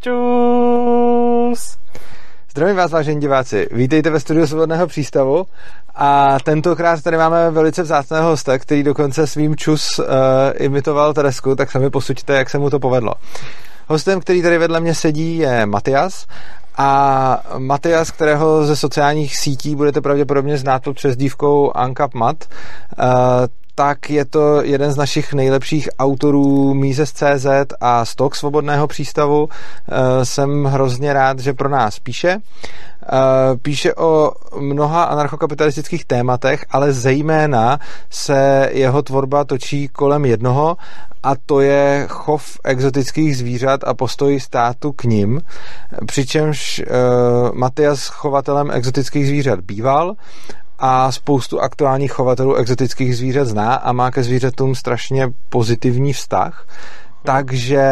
Čus! Zdravím vás, vážení diváci. Vítejte ve studiu Svobodného přístavu a tentokrát tady máme velice vzácného hosta, který dokonce svým čus uh, imitoval Teresku, tak sami posuďte, jak se mu to povedlo. Hostem, který tady vedle mě sedí, je Matias a Matias, kterého ze sociálních sítí budete pravděpodobně znát pod přezdívkou Ankap Mat, uh, tak je to jeden z našich nejlepších autorů Mises.cz a Stok svobodného přístavu. Eh, jsem hrozně rád, že pro nás píše. Eh, píše o mnoha anarchokapitalistických tématech, ale zejména se jeho tvorba točí kolem jednoho a to je chov exotických zvířat a postoj státu k ním. Přičemž uh, Matias chovatelem exotických zvířat býval a spoustu aktuálních chovatelů exotických zvířat zná a má ke zvířatům strašně pozitivní vztah takže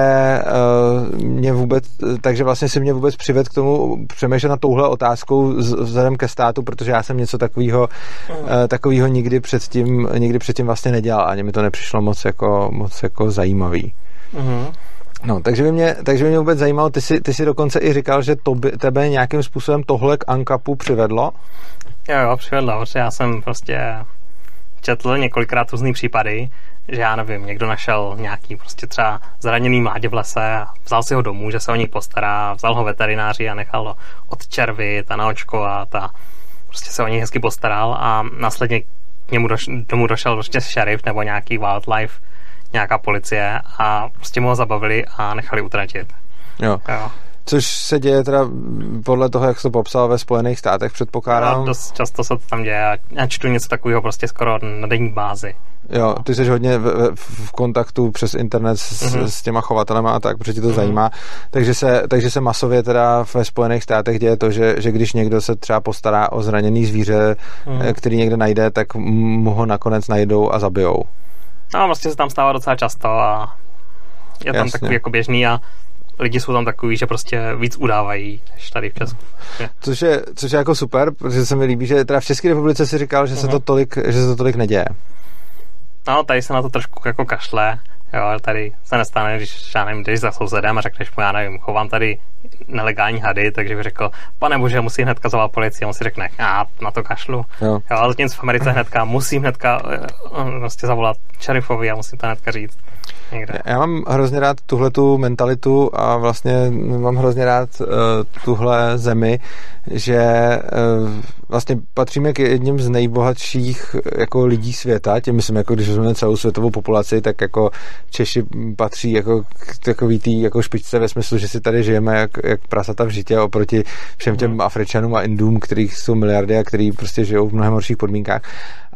uh, mě vůbec, takže vlastně si mě vůbec přived k tomu přemýšlet na touhle otázkou vzhledem ke státu, protože já jsem něco takového uh, takového nikdy předtím, nikdy předtím vlastně nedělal, ani mi to nepřišlo moc jako, moc jako zajímavý. Uh-huh. No, takže by, mě, takže by mě vůbec zajímalo, ty jsi, ty jsi dokonce i říkal, že to by, tebe nějakým způsobem tohle k Ankapu přivedlo? Jo, jo, přivedlo, protože já jsem prostě četl několikrát různý případy, že já nevím, někdo našel nějaký prostě třeba zraněný mládě v lese a vzal si ho domů, že se o něj postará, vzal ho veterináři a nechal ho odčervit a naočkovat a prostě se o něj hezky postaral a následně k němu doš, domů došel prostě šerif nebo nějaký wildlife, nějaká policie a prostě mu ho zabavili a nechali utratit. Jo. jo. Což se děje teda podle toho, jak jsi to popsal ve Spojených státech, předpokládám. No, dost často se to tam děje. Já čtu něco takového prostě skoro na denní bázi. Jo, ty jsi hodně v, v, kontaktu přes internet s, mm-hmm. s těma chovatelema a tak, protože ti to mm-hmm. zajímá. Takže se, takže se masově teda ve Spojených státech děje to, že, že když někdo se třeba postará o zraněný zvíře, mm-hmm. který někde najde, tak mu ho nakonec najdou a zabijou. No, vlastně se tam stává docela často a je tam Jasně. takový jako běžný a lidi jsou tam takový, že prostě víc udávají, než tady v Česku. Což je, což je jako super, protože se mi líbí, že teda v České republice si říkal, že uh-huh. se to mhm. tolik, že se to tolik neděje. No, tady se na to trošku jako kašle. Jo, tady se nestane, když, já nevím, když za sousedem a řekneš mu, já nevím, chovám tady nelegální hady, takže by řekl, pane bože, musí hnedka zavolat policii a on si řekne, já na to kašlu. Jo. jo ale v Americe hnedka musím hnedka vlastně zavolat šerifovi a musím to hnedka říct. Někde. Já mám hrozně rád tuhle tu mentalitu a vlastně mám hrozně rád uh, tuhle zemi, že uh, vlastně patříme k jedním z nejbohatších jako lidí světa, tím myslím, jako když vezmeme celou světovou populaci, tak jako Češi patří jako k takový tý jako špičce ve smyslu, že si tady žijeme jak, jak prasata v žitě oproti všem těm mhm. Afričanům a Indům, kterých jsou miliardy a který prostě žijou v mnohem horších podmínkách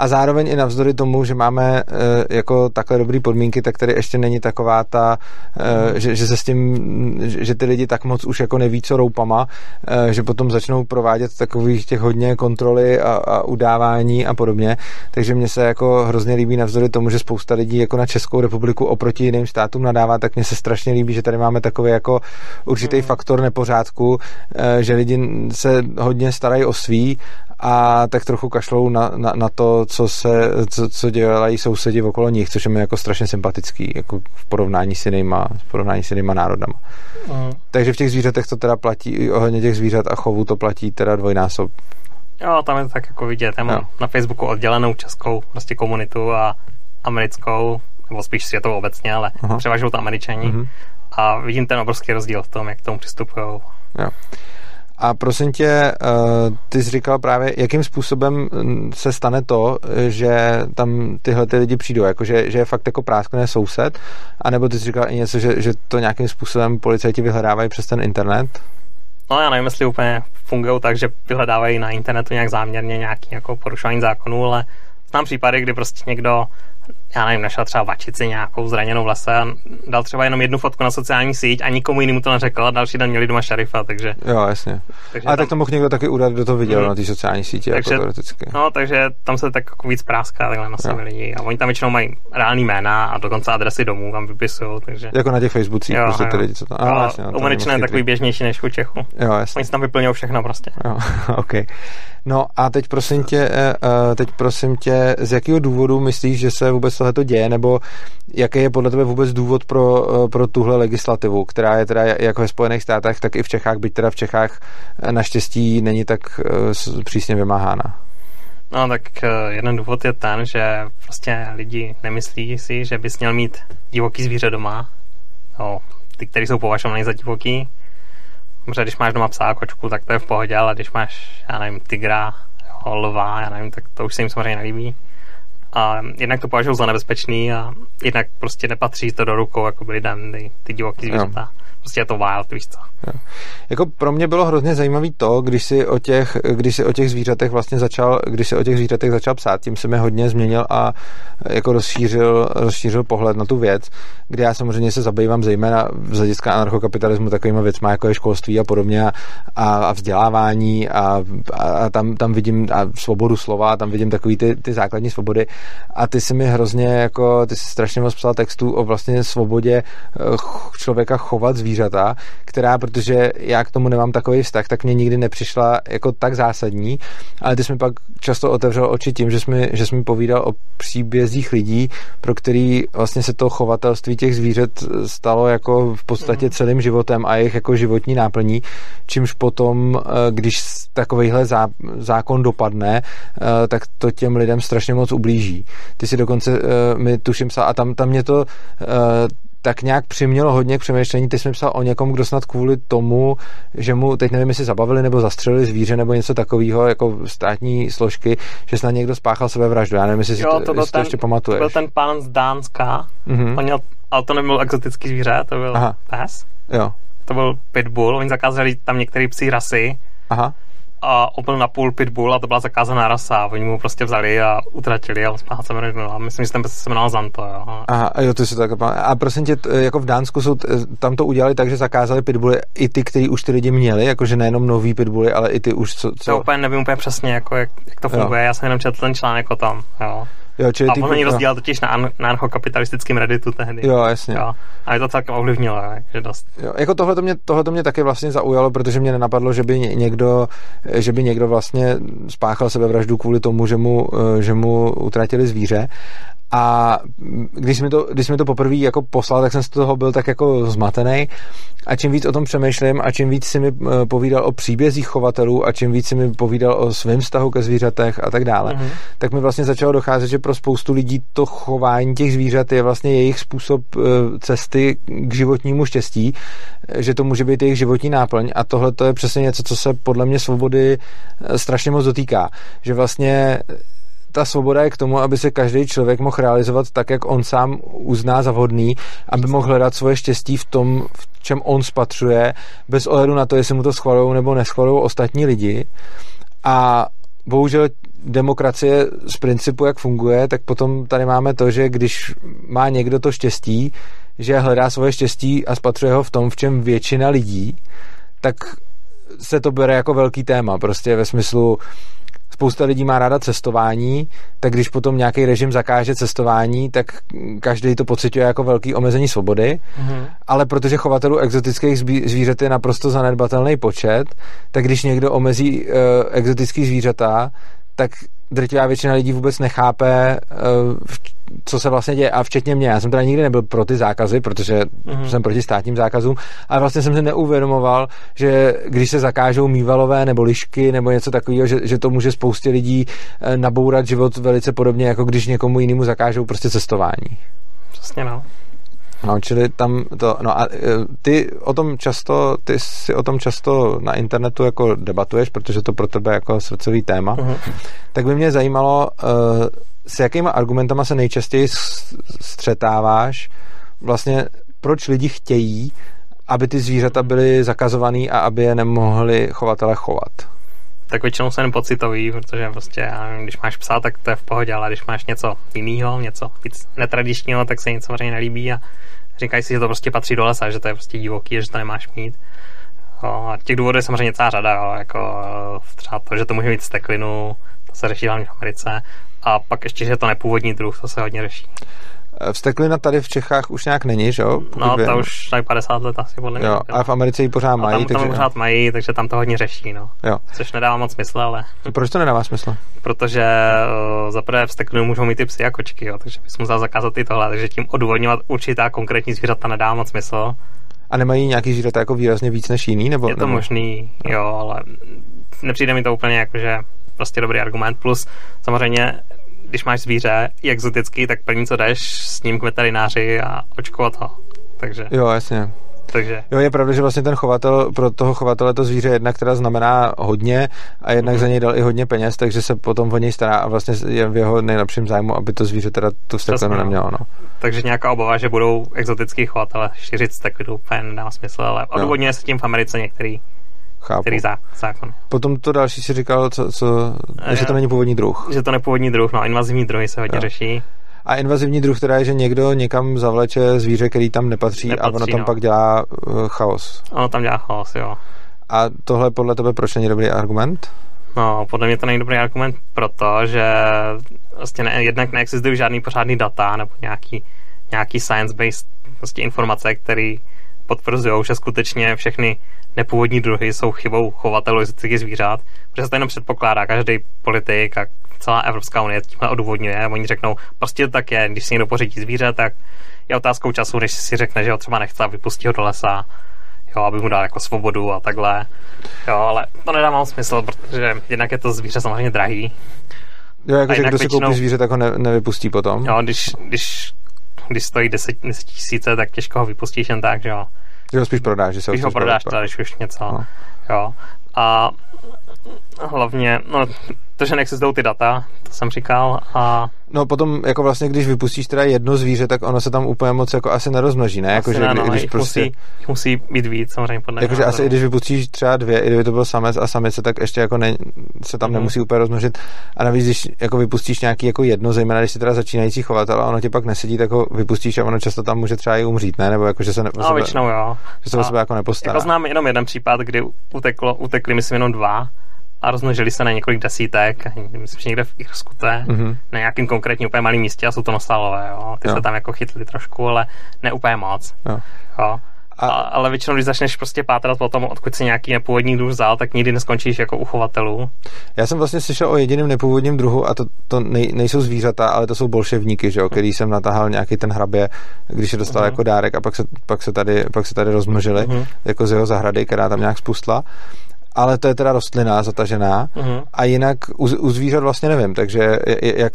a zároveň i navzdory tomu, že máme e, jako takhle dobré podmínky, tak tady ještě není taková ta, e, že, že se s tím, že ty lidi tak moc už jako neví, co roupama, e, že potom začnou provádět takových těch hodně kontroly a, a udávání a podobně. Takže mně se jako hrozně líbí navzdory tomu, že spousta lidí jako na Českou republiku oproti jiným státům nadává, tak mně se strašně líbí, že tady máme takový jako určitý mm. faktor nepořádku, že lidi se hodně starají o svý a tak trochu kašlou na, na, na to, co, se, co, co dělají sousedi okolo nich, což je mi jako strašně sympatický, jako v porovnání s jinýma, v porovnání s jinýma národama. Uh. Takže v těch zvířatech to teda platí, ohledně těch zvířat a chovů to platí teda dvojnásob. Jo, tam je to tak jako vidět. Já mám jo. na Facebooku oddělenou českou prostě komunitu a americkou, nebo spíš světovou obecně, ale uh-huh. převažují to američani. Uh-huh. A vidím ten obrovský rozdíl v tom, jak k tomu přistupují. Jo. A prosím tě, eh, ty jsi říkal právě, jakým způsobem mm, se stane to, že tam tyhle ty lidi přijdou, jako že, že je fakt jako práskne soused, anebo ty jsi říkal i něco, že, že to nějakým způsobem policajti vyhledávají přes ten internet? No já nevím, jestli úplně fungují tak, že vyhledávají na internetu nějak záměrně nějaký jako porušování zákonů, ale znám případy, kdy prostě někdo já nevím, našel třeba vačici nějakou zraněnou v lese a dal třeba jenom jednu fotku na sociální síť a nikomu jinému to neřekl a další den měli doma šerifa, takže... Jo, jasně. Takže a tam, tak to mohl někdo taky udat, kdo to viděl mm, na té sociální síti, takže, jako teoreticky. No, takže tam se tak jako víc práská takhle na sebe lidi a oni tam většinou mají reální jména a dokonce adresy domů tam vypisují, takže... Jako na těch Facebookích, jo, prostě ty lidi, co tam... A, jasně, u je takový běžnější než u Čechu. Jo, jasně. Oni tam vyplňují všechno prostě. Jo, okay. No a teď prosím tě, eh, eh, teď prosím tě, z jakého důvodu myslíš, že se vůbec tohle děje, nebo jaký je podle tebe vůbec důvod pro, pro tuhle legislativu, která je teda jak ve Spojených státech, tak i v Čechách, byť teda v Čechách naštěstí není tak přísně vymáhána. No tak jeden důvod je ten, že prostě lidi nemyslí si, že bys měl mít divoký zvíře doma. No, ty, které jsou považované za divoký. Protože když máš doma psa a kočku, tak to je v pohodě, ale když máš, já nevím, tigra, jo, lva, já nevím, tak to už se jim samozřejmě nelíbí. A jednak to považují za nebezpečný a jednak prostě nepatří to do rukou jako lidem, ty, ty divoký zvířata. Jo prostě je to wild, víš co. Jako pro mě bylo hrozně zajímavé to, když si, o těch, když si o těch zvířatech vlastně začal, když si o těch zvířatech začal psát, tím se mi hodně změnil a jako rozšířil, rozšířil pohled na tu věc, kde já samozřejmě se zabývám zejména z hlediska anarchokapitalismu takovýma věcma, jako je školství a podobně a, a vzdělávání a, a, a tam, tam vidím a svobodu slova, tam vidím takový ty, ty základní svobody a ty si mi hrozně jako, ty jsi strašně moc psal textů o vlastně svobodě eh, člověka chovat zvířata která, protože já k tomu nemám takový vztah, tak mě nikdy nepřišla jako tak zásadní, ale ty jsi mi pak často otevřel oči tím, že jsi mi, že jsi mi povídal o příbězích lidí, pro který vlastně se to chovatelství těch zvířat stalo jako v podstatě mhm. celým životem a jejich jako životní náplní, čímž potom, eh, když takovýhle zá, zákon dopadne, eh, tak to těm lidem strašně moc ublíží. Ty si dokonce eh, mi tuším psal a tam, tam mě to tak nějak přimělo hodně k přemýšlení. Ty jsi mi psal o někom, kdo snad kvůli tomu, že mu, teď nevím, jestli zabavili nebo zastřelili zvíře nebo něco takového, jako státní složky, že snad někdo spáchal sebevraždu. Já nevím, jestli jo, si to, jestli ten, to ještě pamatuješ. To byl ten pán z Dánska, mm-hmm. on měl, ale to nebyl exotický zvíře, to byl Aha. pes. Jo. To byl pitbull, oni zakázali tam některé psí rasy. Aha a on byl na půl pitbull a to byla zakázaná rasa. Oni mu prostě vzali a utratili a spáhal se A myslím, že ten se jmenoval Zanto. Jo. Aha, jo, to si tak A prosím tě, jako v Dánsku jsou, tam to udělali tak, že zakázali pitbully i ty, kteří už ty lidi měli, jakože nejenom nový pitbully, ale i ty už co... co... To úplně nevím úplně přesně, jako, jak, jak to funguje. Jo. Já jsem jenom četl ten článek o tom. Jo. Jo, čili a on oni rozdělal totiž na, na anarchokapitalistickém redditu tehdy. Jo, jasně. Jo. A je to tak ovlivnilo, že dost. Jo, jako tohle to mě, tohle to mě taky vlastně zaujalo, protože mě nenapadlo, že by někdo, že by někdo vlastně spáchal sebevraždu kvůli tomu, že mu, eh, že mu utratili zvíře. A když mi to, když mi to poprvé jako poslal, tak jsem z toho byl tak jako zmatený. A čím víc o tom přemýšlím a čím víc si mi eh, povídal o příbězích chovatelů a čím víc si mi povídal o svém vztahu ke zvířatech a tak dále, mm-hmm. tak mi vlastně začalo docházet, že pro spoustu lidí to chování těch zvířat je vlastně jejich způsob eh, cesty k životnímu štěstí, že to může být jejich životní náplň a tohle to je přesně něco, co se podle mě svobody eh, strašně moc dotýká. Že vlastně ta svoboda je k tomu, aby se každý člověk mohl realizovat tak, jak on sám uzná za vhodný, aby mohl hledat svoje štěstí v tom, v čem on spatřuje, bez ohledu na to, jestli mu to schvalují nebo neschvalují ostatní lidi. A bohužel demokracie z principu, jak funguje, tak potom tady máme to, že když má někdo to štěstí, že hledá svoje štěstí a spatřuje ho v tom, v čem většina lidí, tak se to bere jako velký téma. Prostě ve smyslu, spousta lidí má ráda cestování, tak když potom nějaký režim zakáže cestování, tak každý to pocituje jako velký omezení svobody, mm-hmm. ale protože chovatelů exotických zvířat je naprosto zanedbatelný počet, tak když někdo omezí uh, exotický zvířata, tak drtivá většina lidí vůbec nechápe, uh, co se vlastně děje a včetně mě. Já jsem teda nikdy nebyl pro ty zákazy, protože mm-hmm. jsem proti státním zákazům, ale vlastně jsem si neuvědomoval, že když se zakážou mývalové nebo lišky nebo něco takového, že, že to může spoustě lidí eh, nabourat život velice podobně, jako když někomu jinému zakážou prostě cestování. Přesně no. No, čili tam to, no a eh, ty o tom často, ty si o tom často na internetu jako debatuješ, protože to pro tebe jako srdcový téma, uh-huh. tak by mě zajímalo, uh, s jakýma argumentama se nejčastěji střetáváš, vlastně proč lidi chtějí, aby ty zvířata byly zakazované a aby je nemohli chovatele chovat? Tak většinou jsem pocitový, protože prostě když máš psa, tak to je v pohodě, ale když máš něco jiného, něco víc netradičního, tak se nic samozřejmě nelíbí a říkají si, že to prostě patří do lesa, že to je prostě divoký, že to nemáš mít. Jo, a těch důvodů je samozřejmě celá řada, jo, jako třeba to, že to může mít steklinu, to se řeší hlavně v Americe, a pak ještě, že je to nepůvodní druh, to se hodně řeší. Vsteklina tady v Čechách už nějak není, že jo? No, to už tak 50 let asi podle mě. Jo, a v Americe ji pořád mají. A tam, takže... tam pořád mají, takže tam to hodně řeší, no. Jo. Což nedává moc smysl, ale... Proč to nedává smysl? Protože uh, za prvé vsteklinu můžou mít i psy a kočky, jo, takže bys musel zakázat i tohle, takže tím odůvodňovat určitá konkrétní zvířata nedává moc smysl. A nemají nějaký zvířata jako výrazně víc než jiný? Nebo, je to nebo... možný, jo, ale nepřijde mi to úplně jako, že prostě dobrý argument. Plus samozřejmě, když máš zvíře exotický, tak první, co jdeš s ním k veterináři a očkovat ho. Takže... Jo, jasně. Takže... Jo, je pravda, že vlastně ten chovatel, pro toho chovatele to zvíře jednak teda znamená hodně a jednak mm-hmm. za něj dal i hodně peněz, takže se potom o něj stará a vlastně je v jeho nejlepším zájmu, aby to zvíře teda tu steklinu nemělo. No. Takže nějaká obava, že budou exotický chovatele šířit steklinu, úplně nedá smysl, ale odůvodňuje se tím v Americe některý Chápu. Který zá, zákon. Potom to další si říkal, co, co, že to není původní druh. Že to nepůvodní druh, no, invazivní druhy se hodně jo. řeší. A invazivní druh teda je, že někdo někam zavleče zvíře, který tam nepatří, nepatří a ono tam no. pak dělá uh, chaos. Ono tam dělá chaos, jo. A tohle podle tebe proč není dobrý argument? No, podle mě to není dobrý argument, protože vlastně ne, jednak neexistují žádný pořádný data nebo nějaký, nějaký science-based vlastně informace, které potvrzují, že skutečně všechny nepůvodní druhy jsou chybou chovatelů exotických zvířat, protože se to jenom předpokládá, každý politik a celá Evropská unie tímhle odůvodňuje. Oni řeknou, prostě tak je, když si někdo pořídí zvíře, tak je otázkou času, než si řekne, že ho třeba nechce a vypustí ho do lesa, jo, aby mu dal jako svobodu a takhle. Jo, ale to nedá moc smysl, protože jednak je to zvíře samozřejmě drahý. Jo, jakože kdo si většinou, koupí zvíře, tak ho ne, nevypustí potom. Jo, když, když, když stojí 10, 10 tisíce, tak těžko ho vypustíš jen tak, že jo. Že ho spíš prodáš, že se ho ho prodáš, tady už něco. No. Jo. A hlavně, no, to, že neexistují ty data, to jsem říkal. A... No potom, jako vlastně, když vypustíš teda jedno zvíře, tak ono se tam úplně moc jako asi nerozmnoží, ne? Jako, že, ne, no, když prostě... musí, musí být víc, samozřejmě podle Jakože asi, když vypustíš třeba dvě, i kdyby to byl samec a samice, tak ještě jako ne, se tam mm. nemusí úplně rozmnožit. A navíc, když jako vypustíš nějaký jako jedno, zejména když jsi teda začínající chovatel a ono tě pak nesedí, tak ho vypustíš a ono často tam může třeba i umřít, ne? Nebo jako, že se ne, no, sebe, většinou, jo. Že se o sebe jako nepostará. Jako znám jenom jeden případ, kdy uteklo, utekli, myslím, jenom dva a rozmnožili se na několik desítek, myslím, že někde v Irsku to je, mm-hmm. na nějakým konkrétním úplně malém místě a jsou to nostálové, jo. Ty jo. se tam jako chytli trošku, ale ne úplně moc. Jo. jo. A... A, ale většinou, když začneš prostě pátrat po tom, odkud si nějaký nepůvodní druh vzal, tak nikdy neskončíš jako uchovatelů. Já jsem vlastně slyšel o jediném nepůvodním druhu a to, to nej, nejsou zvířata, ale to jsou bolševníky, že jo, který jsem natahal nějaký ten hrabě, když je dostal uh-huh. jako dárek a pak se, pak se, tady, pak se tady rozmnožili, uh-huh. jako z jeho zahrady, která tam nějak spustla ale to je teda rostlina zatažená uh-huh. a jinak u, u zvířat vlastně nevím, takže jak,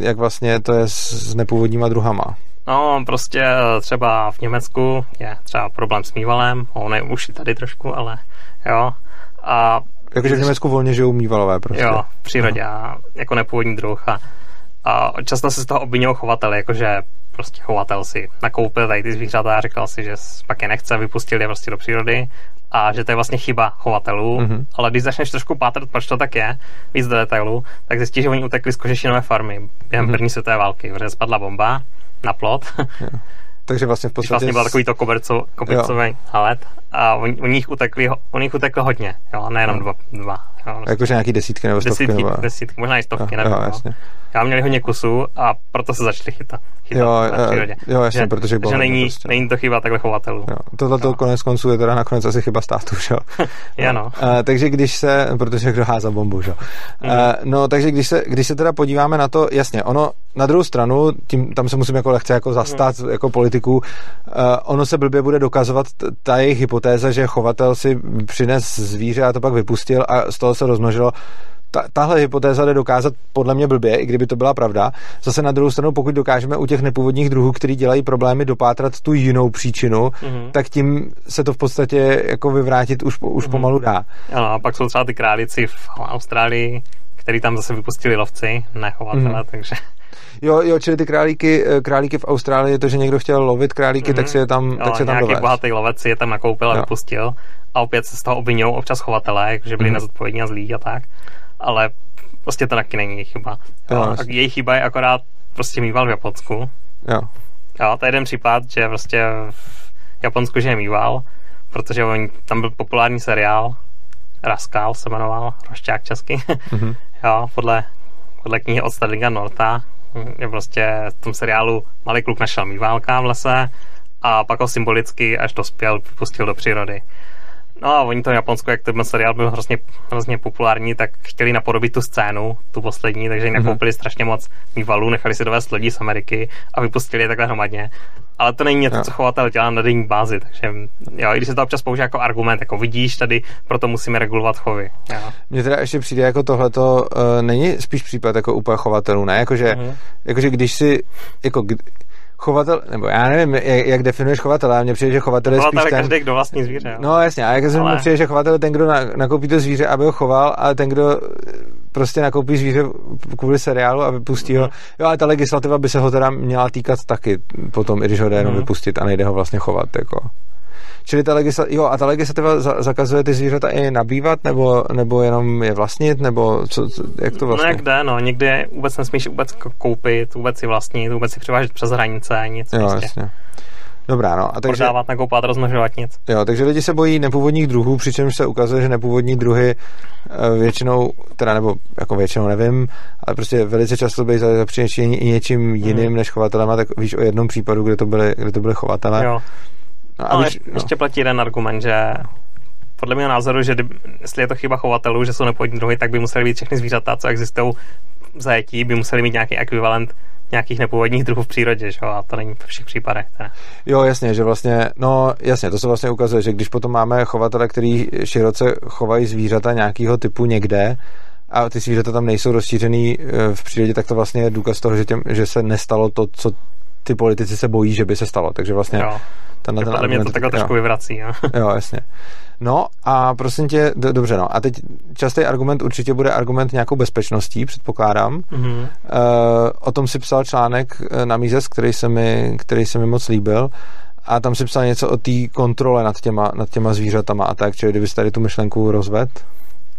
jak vlastně to je s, s nepůvodníma druhama? No, prostě třeba v Německu je třeba problém s mývalem, on je už tady trošku, ale jo. A Jakože v Německu volně žijou mývalové prostě. Jo, v přírodě a jako nepůvodní druh a, a často se z toho obvinují chovatele, jakože prostě chovatel si nakoupil tady ty zvířata a říkal si, že pak je nechce, vypustil je prostě do přírody a že to je vlastně chyba chovatelů, mm-hmm. ale když začneš trošku pátrat, proč to tak je, víc do detailů, tak zjistíš, že oni utekli z kožešinové farmy během mm-hmm. první světové války, protože spadla bomba na plot. Takže vlastně v podstatě... Vlastně byl takový to kobercový halet a oni, oni, jich utekli, oni jich utekli hodně, jo, nejenom dva. dva jo. Jakože nějaký desítky nebo stovky? Desítky, nebo... desítky možná i stovky, jo, nevím. Jo, jasně. Já měli hodně kusů a proto se začali chytat. chytat jo, na přírodě. jo, jasně, že, protože že není, prostě. není to chyba takhle chovatelů. Jo, tohle to konec konců je teda nakonec asi chyba státu, že jo? no. Uh, takže když se, protože kdo házal bombu, že jo? Mm. No, takže když se, když se teda podíváme na to, jasně, ono na druhou stranu, tím, tam se musím jako lehce jako zastat mm. jako politiku, uh, ono se blbě bude dokazovat ta jejich hypotéza, že chovatel si přines zvíře a to pak vypustil a z toho se rozmnožilo ta, tahle hypotéza jde dokázat podle mě blbě, i kdyby to byla pravda. Zase na druhou stranu, pokud dokážeme u těch nepůvodních druhů, který dělají problémy, dopátrat tu jinou příčinu, mm-hmm. tak tím se to v podstatě jako vyvrátit už, už mm-hmm. pomalu dá. Ano, a pak jsou třeba ty králici v Austrálii, který tam zase vypustili lovci, nechovatele, mm-hmm. takže... Jo, jo, čili ty králíky, eh, králíky v Austrálii, to, že někdo chtěl lovit králíky, mm-hmm. tak si je tam, jo, tak si je tam nějaký bohatý lovec si je tam nakoupil a jo. vypustil. A opět se z toho obvinují občas chovatelé, že byli mm-hmm. nezodpovědní a zlí a tak ale prostě to taky není jejich chyba. Jo, a jejich chyba je akorát prostě mýval v Japonsku. Jo. Jo, to je jeden případ, že prostě v Japonsku, že je mýval, protože on, tam byl populární seriál, Raskal se jmenoval, Rošťák česky, mm-hmm. jo, podle, podle knihy od Sterlinga Norta, Je prostě v tom seriálu malý kluk našel mýválka v lese a pak ho symbolicky, až dospěl, vypustil do přírody. No a oni to v Japonsku, jak ten seriál byl hrozně, hrozně populární, tak chtěli napodobit tu scénu, tu poslední, takže jim nakoupili mm-hmm. strašně moc mývalů, nechali si dovést lodí z Ameriky a vypustili je takhle hromadně. Ale to není něco, no. co chovatel dělá na denní bázi, takže jo, i když se to občas používá jako argument, jako vidíš tady, proto musíme regulovat chovy. Mně teda ještě přijde jako tohleto, uh, není spíš případ jako úplně chovatelů, ne? Jakože, mm-hmm. jakože když si, jako chovatel, nebo já nevím, jak, jak definuješ chovatele, ale mně přijde, že chovatel je spíš ten... každý, kdo vlastní zvíře. Jo. No jasně, a jak ale... přijde, že chovatel je ten, kdo na, nakoupí to zvíře, aby ho choval, ale ten, kdo prostě nakoupí zvíře kvůli seriálu a vypustí ho. Mm. Jo, ale ta legislativa by se ho teda měla týkat taky potom, i když ho jde jenom mm. vypustit a nejde ho vlastně chovat. Jako. Čili ta legislativa, jo, a ta legislativa zakazuje ty zvířata i nabývat, nebo, nebo jenom je vlastnit, nebo co, co jak to vlastně? No jak jde, no, někde vůbec nesmíš vůbec koupit, vůbec si vlastnit, vůbec si převážet přes hranice, nic. Jo, prostě. jasně. Dobrá, no. A takže, Prodávat, nakoupát, rozmnožovat nic. Jo, takže lidi se bojí nepůvodních druhů, přičemž se ukazuje, že nepůvodní druhy eh, většinou, teda nebo jako většinou nevím, ale prostě velice často byly zapříčení i něčím jiným hmm. než chovatelema, tak víš o jednom případu, kde to byly, kde to byly chovatele. Jo. No, ale víš, no. ještě platí jeden argument, že podle mého názoru, že jestli je to chyba chovatelů, že jsou nepůvodní druhy, tak by museli být všechny zvířata, co existují v zajetí, by museli mít nějaký ekvivalent nějakých nepůvodních druhů v přírodě, že? a to není v všech případech. Ne? Jo, jasně, že vlastně, no jasně, to se vlastně ukazuje, že když potom máme chovatele, který široce chovají zvířata nějakého typu někde, a ty zvířata tam nejsou rozšířený e, v přírodě, tak to vlastně je důkaz toho, že, těm, že se nestalo to, co ty politici se bojí, že by se stalo. Takže vlastně jo. Tenhle ten podle mě to takhle trošku vyvrací. Jo. jo, jasně. No a prosím tě, do, dobře, no. A teď častý argument určitě bude argument nějakou bezpečností, předpokládám. Mm-hmm. Uh, o tom si psal článek eh, na Mízes, který se mi, který se mi moc líbil. A tam si psal něco o té kontrole nad těma, nad těma zvířatama a tak, čili kdybyste tady tu myšlenku rozved?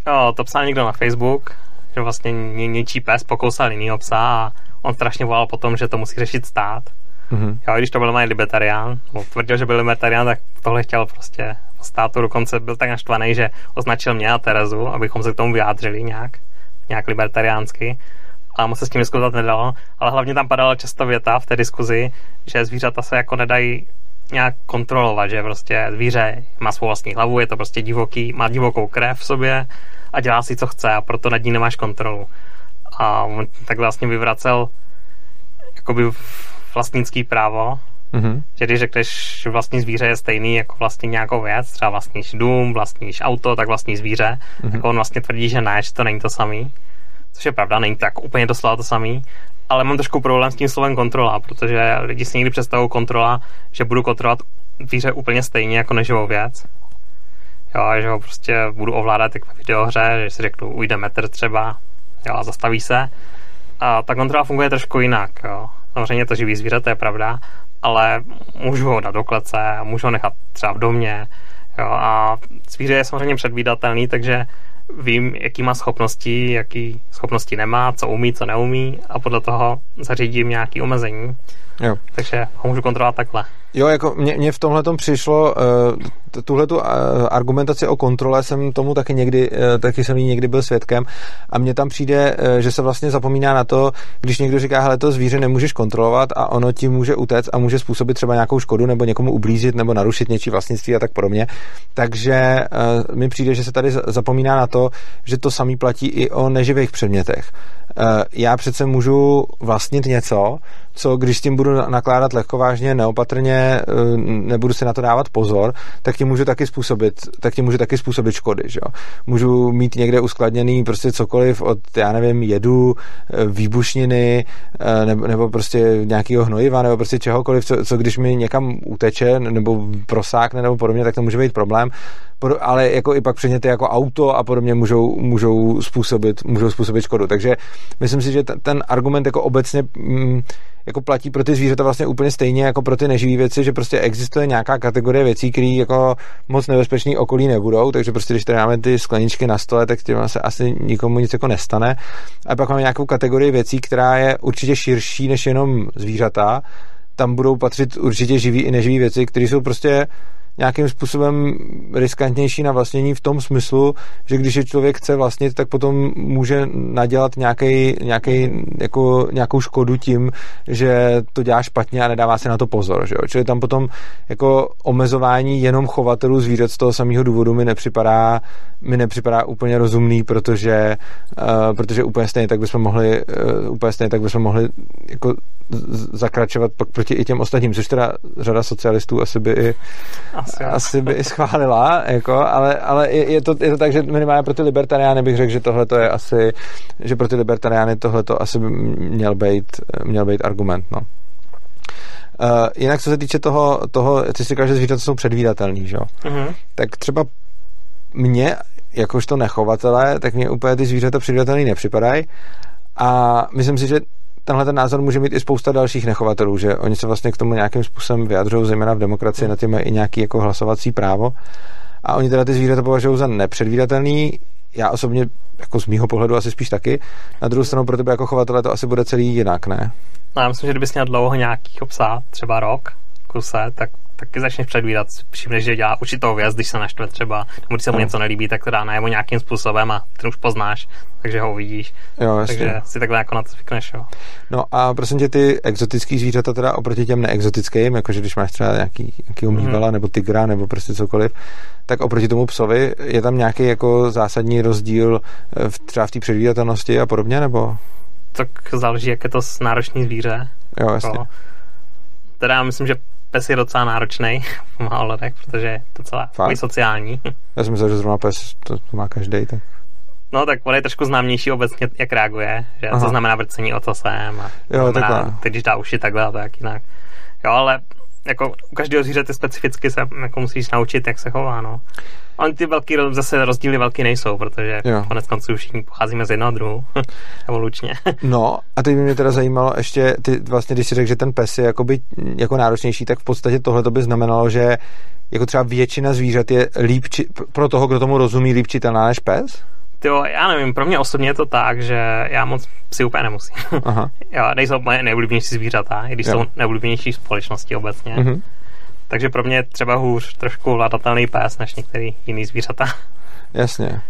Jo, to psal někdo na Facebook, že vlastně ně, něčí pes pokousal jinýho psa a on strašně volal potom, že to musí řešit stát. Mm-hmm. Jo, když to byl mají libertarián, tvrdil, že byl libertarián, tak tohle chtěl prostě státu, dokonce byl tak naštvaný, že označil mě a Terezu, abychom se k tomu vyjádřili nějak, nějak libertariánsky. A moc se s tím diskutovat nedalo, ale hlavně tam padala často věta v té diskuzi, že zvířata se jako nedají nějak kontrolovat, že prostě zvíře má svou vlastní hlavu, je to prostě divoký, má divokou krev v sobě a dělá si, co chce a proto nad ní nemáš kontrolu. A on tak vlastně vyvracel jakoby vlastnický právo, mm-hmm. že když řekneš, že vlastní zvíře je stejný jako vlastní nějakou věc, třeba vlastníš dům, vlastníš auto, tak vlastní zvíře, mm-hmm. tak on vlastně tvrdí, že ne, že to není to samý. Což je pravda, není tak úplně doslova to samý, ale mám trošku problém s tím slovem kontrola, protože lidi si někdy představují kontrola, že budu kontrolovat zvíře úplně stejně jako neživou věc. Jo, že ho prostě budu ovládat jak v videohře, že si řeknu, ujde metr třeba, jo, a zastaví se. A ta kontrola funguje trošku jinak, jo. Samozřejmě to živý zvíře, to je pravda, ale můžu ho dát do klece, můžu ho nechat třeba v domě. Jo, a zvíře je samozřejmě předvídatelný, takže vím, jaký má schopnosti, jaký schopnosti nemá, co umí, co neumí a podle toho zařídím nějaké omezení. Jo. Takže ho můžu kontrolovat takhle. Jo, jako mě, mě v tomhle přišlo, uh, tuhle tu uh, argumentaci o kontrole jsem tomu taky někdy, uh, taky jsem někdy byl svědkem a mně tam přijde, uh, že se vlastně zapomíná na to, když někdo říká, hele, to zvíře nemůžeš kontrolovat a ono ti může utéct a může způsobit třeba nějakou škodu nebo někomu ublížit nebo narušit něčí vlastnictví a tak podobně. Takže uh, mi přijde, že se tady zapomíná na to, že to samý platí i o neživých předmětech. Uh, já přece můžu vlastnit něco, co když s tím budu nakládat lehkovážně, neopatrně, eh, nebudu si na to dávat pozor, tak tím můžu taky způsobit, tak tím můžu taky způsobit škody, že jo. Můžu mít někde uskladněný prostě cokoliv od, já nevím, jedu, eh, výbušniny, eh, nebo, nebo prostě nějakého hnojiva, nebo prostě čehokoliv, co, co když mi někam uteče, nebo prosákne, nebo podobně, tak to může být problém ale jako i pak předměty jako auto a podobně můžou, můžou, způsobit, můžou způsobit škodu. Takže myslím si, že ten, ten argument jako obecně mm, jako platí pro ty zvířata vlastně úplně stejně jako pro ty neživé věci, že prostě existuje nějaká kategorie věcí, které jako moc nebezpečný okolí nebudou, takže prostě když tady máme ty skleničky na stole, tak těm se asi nikomu nic jako nestane. A pak máme nějakou kategorii věcí, která je určitě širší než jenom zvířata. Tam budou patřit určitě živý i neživý věci, které jsou prostě nějakým způsobem riskantnější na vlastnění v tom smyslu, že když je člověk chce vlastnit, tak potom může nadělat nějaký, nějaký, jako, nějakou škodu tím, že to dělá špatně a nedává si na to pozor. Že jo? Čili tam potom jako omezování jenom chovatelů zvířat z toho samého důvodu mi nepřipadá, mi nepřipadá úplně rozumný, protože, uh, protože úplně stejně tak bychom mohli uh, úplně stejně tak bychom mohli jako zakračovat pak proti i těm ostatním, což teda řada socialistů asi by i, asi, asi by i schválila, jako, ale, ale je, je, to, je to tak, že minimálně pro ty libertariány bych řekl, že tohle to je asi, že pro ty libertariány tohle to asi by měl být, měl být argument, no. Uh, jinak co se týče toho, toho ty jsi říkal, že zvířata jsou předvídatelný, že jo? Uh-huh. Tak třeba mě, jakožto nechovatele, tak mě úplně ty zvířata předvídatelný nepřipadají a myslím si, že tenhle ten názor může mít i spousta dalších nechovatelů, že oni se vlastně k tomu nějakým způsobem vyjadřují, zejména v demokracii, na tím mají i nějaký jako hlasovací právo. A oni teda ty zvířata považují za nepředvídatelný. Já osobně, jako z mýho pohledu, asi spíš taky. Na druhou stranu pro tebe jako chovatele to asi bude celý jinak, ne? No, já myslím, že kdybys měl dlouho nějaký psa, třeba rok, kuse, tak taky začneš předvídat, všimneš, že dělá určitou věc, když se naštve třeba, nebo když se mu něco nelíbí, tak to dá najevo nějakým způsobem a ty už poznáš, takže ho uvidíš. Jo, jasně. Takže si takhle jako na to zvykneš, jo. No a prosím tě, ty exotický zvířata teda oproti těm neexotickým, jakože když máš třeba nějaký, nějaký umývala, mm. nebo tygra, nebo prostě cokoliv, tak oproti tomu psovi je tam nějaký jako zásadní rozdíl eh, v, třeba v té předvídatelnosti a podobně, nebo? Tak záleží, jak je to náročný zvíře. Jo, jasně. Jako, teda já myslím, že pes je docela náročný v mnoha letech, protože je docela sociální. Já jsem myslel, že zrovna pes to, to má každý. Tak. No tak on je trošku známější obecně, jak reaguje, že Aha. co znamená vrcení ocasem a jo, znamená, teď, když dá uši takhle a tak jinak. Jo, ale jako u každého zvířete specificky se jako musíš naučit, jak se chová, no. On ty velký, zase rozdíly velký nejsou, protože jo. konec konců všichni pocházíme z jednoho druhu evolučně. no a teď by mě teda zajímalo ještě, ty vlastně, když si řekl, že ten pes je jakoby, jako náročnější, tak v podstatě tohle to by znamenalo, že jako třeba většina zvířat je líp, či, pro toho, kdo tomu rozumí, líp čitelná než pes? Jo, já nevím, pro mě osobně je to tak, že já moc si úplně nemusím. Aha. jo, nejsou moje nejoblíbenější zvířata, i když jo. jsou nejoblíbenější společnosti obecně. Mm-hmm. Takže pro mě je třeba hůř trošku vládatelný pes než některý jiný zvířata. Jasně.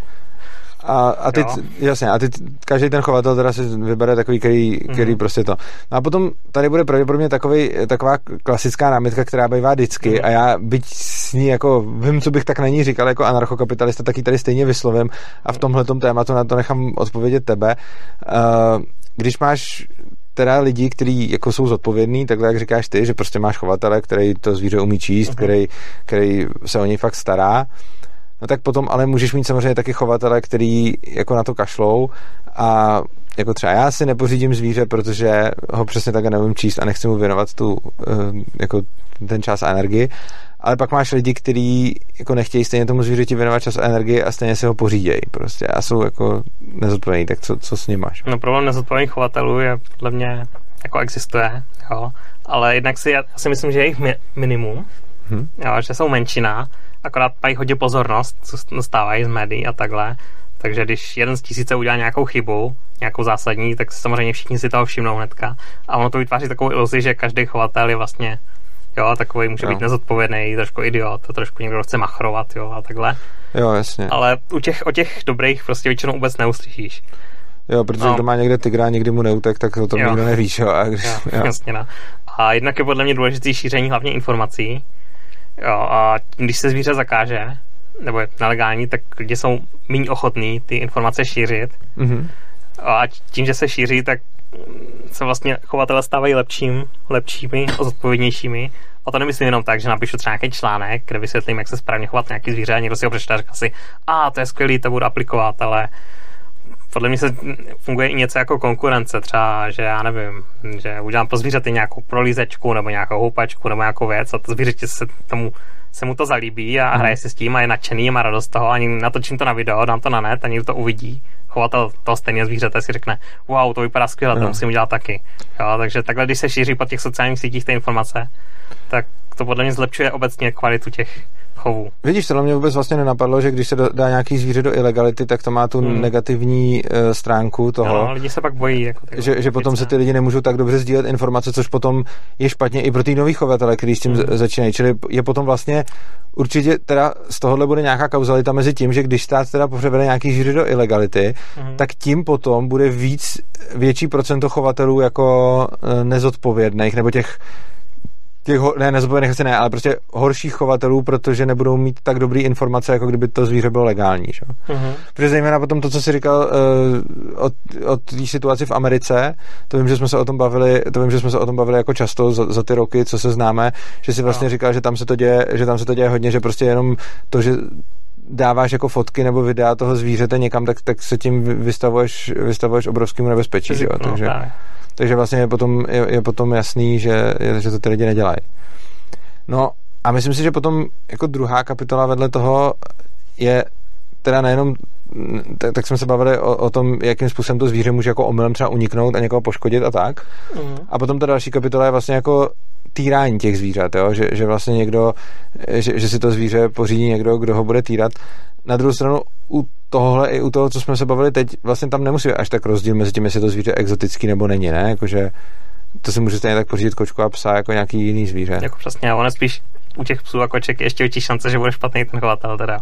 A, a ty, jasně, a ty, každý ten chovatel teda si vybere takový, který, který mm. prostě to. No a potom tady bude pravděpodobně takový, taková klasická námitka, která bývá vždycky mm. a já byť s ní jako, vím, co bych tak na ní říkal jako anarchokapitalista, taky tady stejně vyslovím a v tomhle tématu na to nechám odpovědět tebe. Uh, když máš teda lidi, kteří jako jsou zodpovědní, takhle jak říkáš ty, že prostě máš chovatele, který to zvíře umí číst, uh-huh. který, který se o něj fakt stará, no tak potom ale můžeš mít samozřejmě taky chovatele, který jako na to kašlou. A jako třeba já si nepořídím zvíře, protože ho přesně tak neumím číst a nechci mu věnovat tu, eh, jako ten čas a energii, ale pak máš lidi, kteří jako nechtějí stejně tomu zvířeti věnovat čas a energii a stejně si ho pořídějí prostě a jsou jako nezodpovědní, tak co, co s ním máš? No problém nezodpovědných chovatelů je podle mě jako existuje, jo, ale jednak si, já si myslím, že je jich mi, minimum, hmm. jo, že jsou menšina, akorát mají hodně pozornost, co dostávají z médií a takhle, takže když jeden z tisíce udělá nějakou chybu, nějakou zásadní, tak samozřejmě všichni si toho všimnou hnedka. A ono to vytváří takovou iluzi, že každý chovatel je vlastně jo, takový může jo. být nezodpovědný, trošku idiot, trošku někdo chce machrovat, jo, a takhle. Jo, jasně. Ale u těch, o těch dobrých prostě většinou vůbec neuslyšíš. Jo, protože no. kdo má někde tygra, někdy mu neutek, tak to, to nikdo nevíš, jo. A když, jo, jo. Jasně, no. A jednak je podle mě důležitý šíření hlavně informací. Jo, a když se zvíře zakáže, nebo je nelegální, tak lidi jsou méně ochotní ty informace šířit. Mm-hmm. A tím, že se šíří, tak se vlastně chovatele stávají lepším, lepšími a zodpovědnějšími. A to nemyslím jenom tak, že napíšu třeba nějaký článek, kde vysvětlím, jak se správně chovat nějaký zvíře a někdo si ho přečte a si, a to je skvělý, to budu aplikovat, ale podle mě se funguje i něco jako konkurence, třeba, že já nevím, že udělám pro zvířete nějakou prolízečku nebo nějakou houpačku nebo nějakou věc a to zvířete se tomu se mu to zalíbí a hraje si s tím a je nadšený, má radost z toho, ani natočím to na video, dám to na net a někdo to uvidí. Chovatel toho stejného zvířete si řekne, wow, to vypadá skvěle, to musím udělat taky. Jo, takže takhle, když se šíří po těch sociálních sítích ty informace, tak to podle mě zlepšuje obecně kvalitu těch chovu. Vidíš, to mě vůbec vlastně nenapadlo, že když se dá nějaký zvíře do ilegality, tak to má tu hmm. negativní uh, stránku toho. No, lidi se pak bojí. Jako že, že potom se ty lidi nemůžou tak dobře sdílet informace, což potom je špatně i pro ty nový chovatele, kteří s tím hmm. začínají. Čili je potom vlastně určitě teda z tohohle bude nějaká kauzalita mezi tím, že když stát teda převede nějaký zvíře do ilegality, hmm. tak tím potom bude víc, větší procento chovatelů jako uh, nezodpovědných, nebo těch těch, ne, nezodpovědných asi ne, ale prostě horších chovatelů, protože nebudou mít tak dobrý informace, jako kdyby to zvíře bylo legální. Že? Uh-huh. Protože zejména potom to, co jsi říkal uh, o, té situaci v Americe, to vím, že jsme se o tom bavili, to vím, že jsme se o tom bavili jako často za, za ty roky, co se známe, že si vlastně no. říkal, že tam se to děje, že tam se to děje hodně, že prostě jenom to, že dáváš jako fotky nebo videa toho zvířete někam, tak, tak se tím vystavuješ, vystavuješ obrovskému nebezpečí. Že? No, Takže, takže vlastně je potom, je, je potom jasný, že, že to ty lidi nedělají. No a myslím si, že potom jako druhá kapitola vedle toho je teda nejenom tak, tak jsme se bavili o, o tom, jakým způsobem to zvíře může jako omylem třeba uniknout a někoho poškodit a tak. Mm. A potom ta další kapitola je vlastně jako týrání těch zvířat, jo? Že, že vlastně někdo, že, že si to zvíře pořídí někdo, kdo ho bude týrat. Na druhou stranu u tohle i u toho, co jsme se bavili teď, vlastně tam nemusí až tak rozdíl mezi tím, jestli to zvíře exotický nebo není, ne? Jakože to si může stejně tak pořídit kočku a psa jako nějaký jiný zvíře. Jako přesně, ono spíš u těch psů a koček ještě větší šance, že bude špatný ten chovatel teda.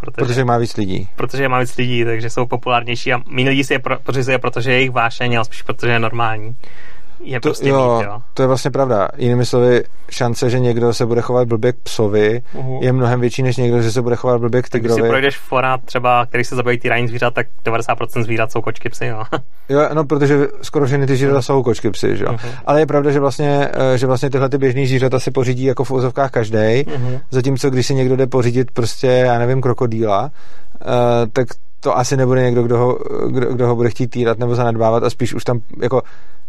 Protože, protože má víc lidí. Protože má víc lidí, takže jsou populárnější a méně lidí si je pro, pořizuje, protože je jejich vášeň, ale spíš protože je normální je to, prostě jo, mít, jo. To je vlastně pravda. Jinými slovy, šance, že někdo se bude chovat blbě k psovi, uh-huh. je mnohem větší, než někdo, že se bude chovat blbě k tygrovi. Když si projdeš fora třeba, který se zabývají týraní zvířat, tak 90% zvířat jsou kočky psy, jo. jo, no, protože skoro všechny ty zvířata jsou kočky psy, jo. Uh-huh. Ale je pravda, že vlastně, eh, že vlastně tyhle ty běžný zvířata si pořídí jako v úzovkách každý, zatímco když si někdo jde pořídit prostě, já nevím, krokodýla, uh, tak to asi nebude někdo, kdo ho, kdo, kdo ho bude chtít týrat nebo zanedbávat a spíš už tam jako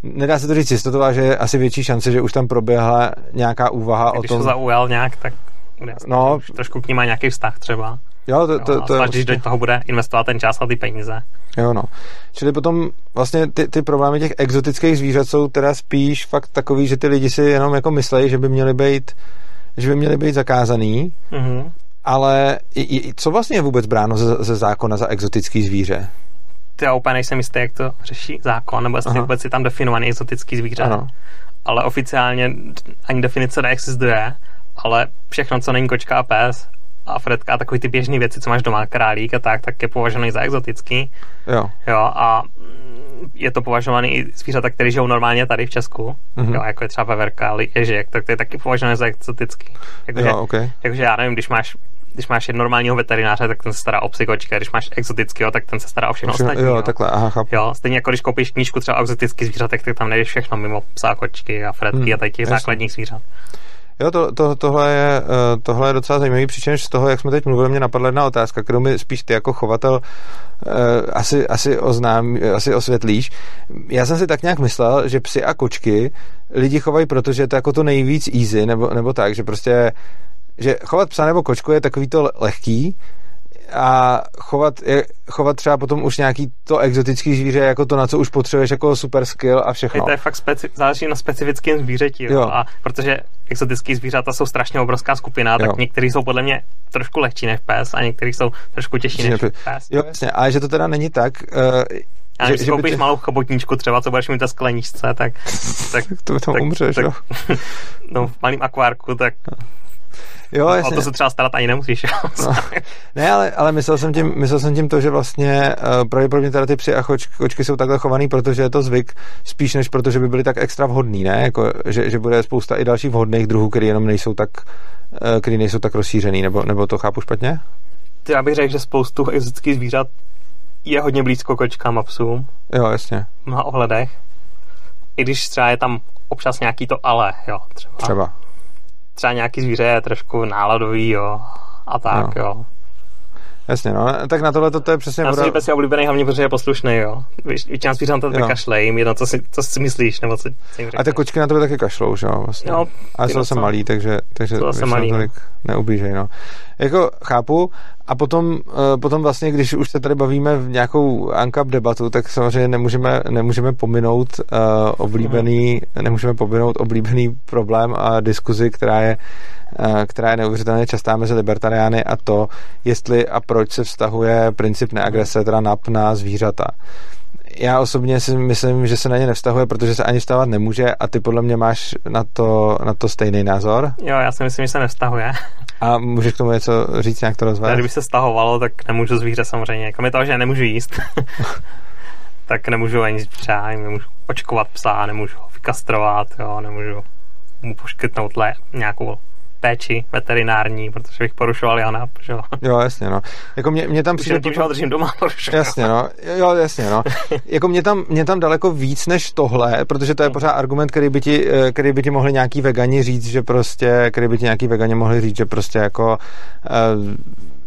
nedá se to říct jistotová, že je asi větší šance, že už tam proběhla nějaká úvaha Když o tom... Když to zaujal nějak, tak jasný, no, trošku k ní má nějaký vztah třeba. Jo, to, to, jo, to, to když do toho bude investovat ten čas a ty peníze. Jo, no. Čili potom vlastně ty, ty problémy těch exotických zvířat jsou teda spíš fakt takový, že ty lidi si jenom jako myslejí, že by měly být že by měly být zakázaný, mm-hmm. Ale i, i, co vlastně je vůbec bráno ze, ze zákona za exotický zvíře? já úplně nejsem jistý, jak to řeší zákon, nebo jestli vůbec je tam definovaný exotický zvíře. Ano. Ale oficiálně ani definice neexistuje, ale všechno, co není kočka a pes a Fredka a takový ty běžné věci, co máš doma, králík a tak, tak je považovaný za exotický. Jo. Jo, a je to považovaný i zvířata, které žijou normálně tady v Česku, mm-hmm. jo, jako je třeba veverka, ježek, tak to je taky považované za exotický. Jakože, jo, okay. jakože já nevím, když máš když máš normálního veterináře, tak ten se stará o psy kočky, když máš exotického, tak ten se stará o všechno všechno, ostatní. Jo, jo, takhle, aha, chápu. Jo, stejně jako když koupíš knížku třeba o exotických zvířatech, tak tam nejdeš všechno mimo psa, kočky a fredky hmm, a tady těch základních zvířat. Jo, to, to, tohle, je, eh, tohle je docela zajímavý, přičemž z toho, jak jsme teď mluvili, mě napadla jedna otázka, kterou mi spíš ty jako chovatel uh, asi, asi, oznám, asi osvětlíš. Já jsem si tak nějak myslel, že psy a kočky lidi chovají, protože je to jako to nejvíc easy, nebo, nebo tak, že prostě že chovat psa nebo kočku je takový to lehký a chovat, je, chovat třeba potom už nějaký to exotický zvíře jako to, na co už potřebuješ jako super skill a všechno. To je fakt speci- záleží na specifickém zvířeti. Jo. Jo. A protože exotické zvířata jsou strašně obrovská skupina, tak některý jsou podle mě trošku lehčí než pes a některý jsou trošku těžší než pes. Jo, jasně, ale že to teda není tak, uh, a když že, koupíš ty... malou chobotničku třeba, co budeš mít ta skleničce, tak... tak to tam tak, umřeš, tak, jo? no, v malém akvárku, tak Jo, jasně. O to se třeba starat ani nemusíš. no. Ne, ale, ale myslel, jsem tím, myslel jsem tím to, že vlastně uh, pravděpodobně teda ty psy a koč, kočky jsou takhle chovaný, protože je to zvyk, spíš než protože by byly tak extra vhodný, ne? Jako, že, že bude spousta i dalších vhodných druhů, který jenom nejsou tak, uh, který nejsou tak rozšířený, nebo, nebo to chápu špatně? Já bych řekl, že spoustu exotických zvířat je hodně blízko kočkám a psům. Jo, jasně. V mnoha ohledech. I když třeba je tam občas nějaký to ale, jo, třeba. Třeba třeba nějaký zvíře je trošku náladový, jo, a tak, no. jo. Jasně, no, tak na tohle to je přesně... Já jsem pes je oblíbený hlavně, protože je poslušný, jo. Většina zvířat to kašle, jim jedno, co si, co si myslíš, nebo co jim A ty kočky na tebe taky kašlou, že jo, vlastně. No, a jsou zase malý, takže, takže jsou malý, tolik no. neublížej, no. Jako chápu, A potom, eh, potom vlastně, když už se tady bavíme v nějakou ANCAP debatu, tak samozřejmě nemůžeme, nemůžeme pominout uh, oblíbený, nemůžeme pominout oblíbený problém a diskuzi, která je, uh, která je neuvěřitelně častá mezi libertariány a to, jestli a proč se vztahuje princip neagrese, teda nap na zvířata já osobně si myslím, že se na ně nevztahuje, protože se ani vztahovat nemůže a ty podle mě máš na to, na to stejný názor. Jo, já si myslím, že se nevztahuje. A můžeš k tomu něco říct, nějak to rozvést? Kdyby se stahovalo, tak nemůžu zvíře samozřejmě. Kromě toho, že nemůžu jíst, tak nemůžu ani třeba, nemůžu očkovat psa, nemůžu ho vykastrovat, jo, nemůžu mu poskytnout le, nějakou péči veterinární, protože bych porušoval Jana. Protože... Jo, jasně, no. Jako mě, mě tam přijde... Tím, že ho držím doma, porušuji. Jasně, no. Jo, jasně, no. jako mě tam, mě tam daleko víc než tohle, protože to je pořád argument, který by ti, eh, který by ti mohli nějaký vegani říct, že prostě, který by ti nějaký vegani mohli říct, že prostě jako uh,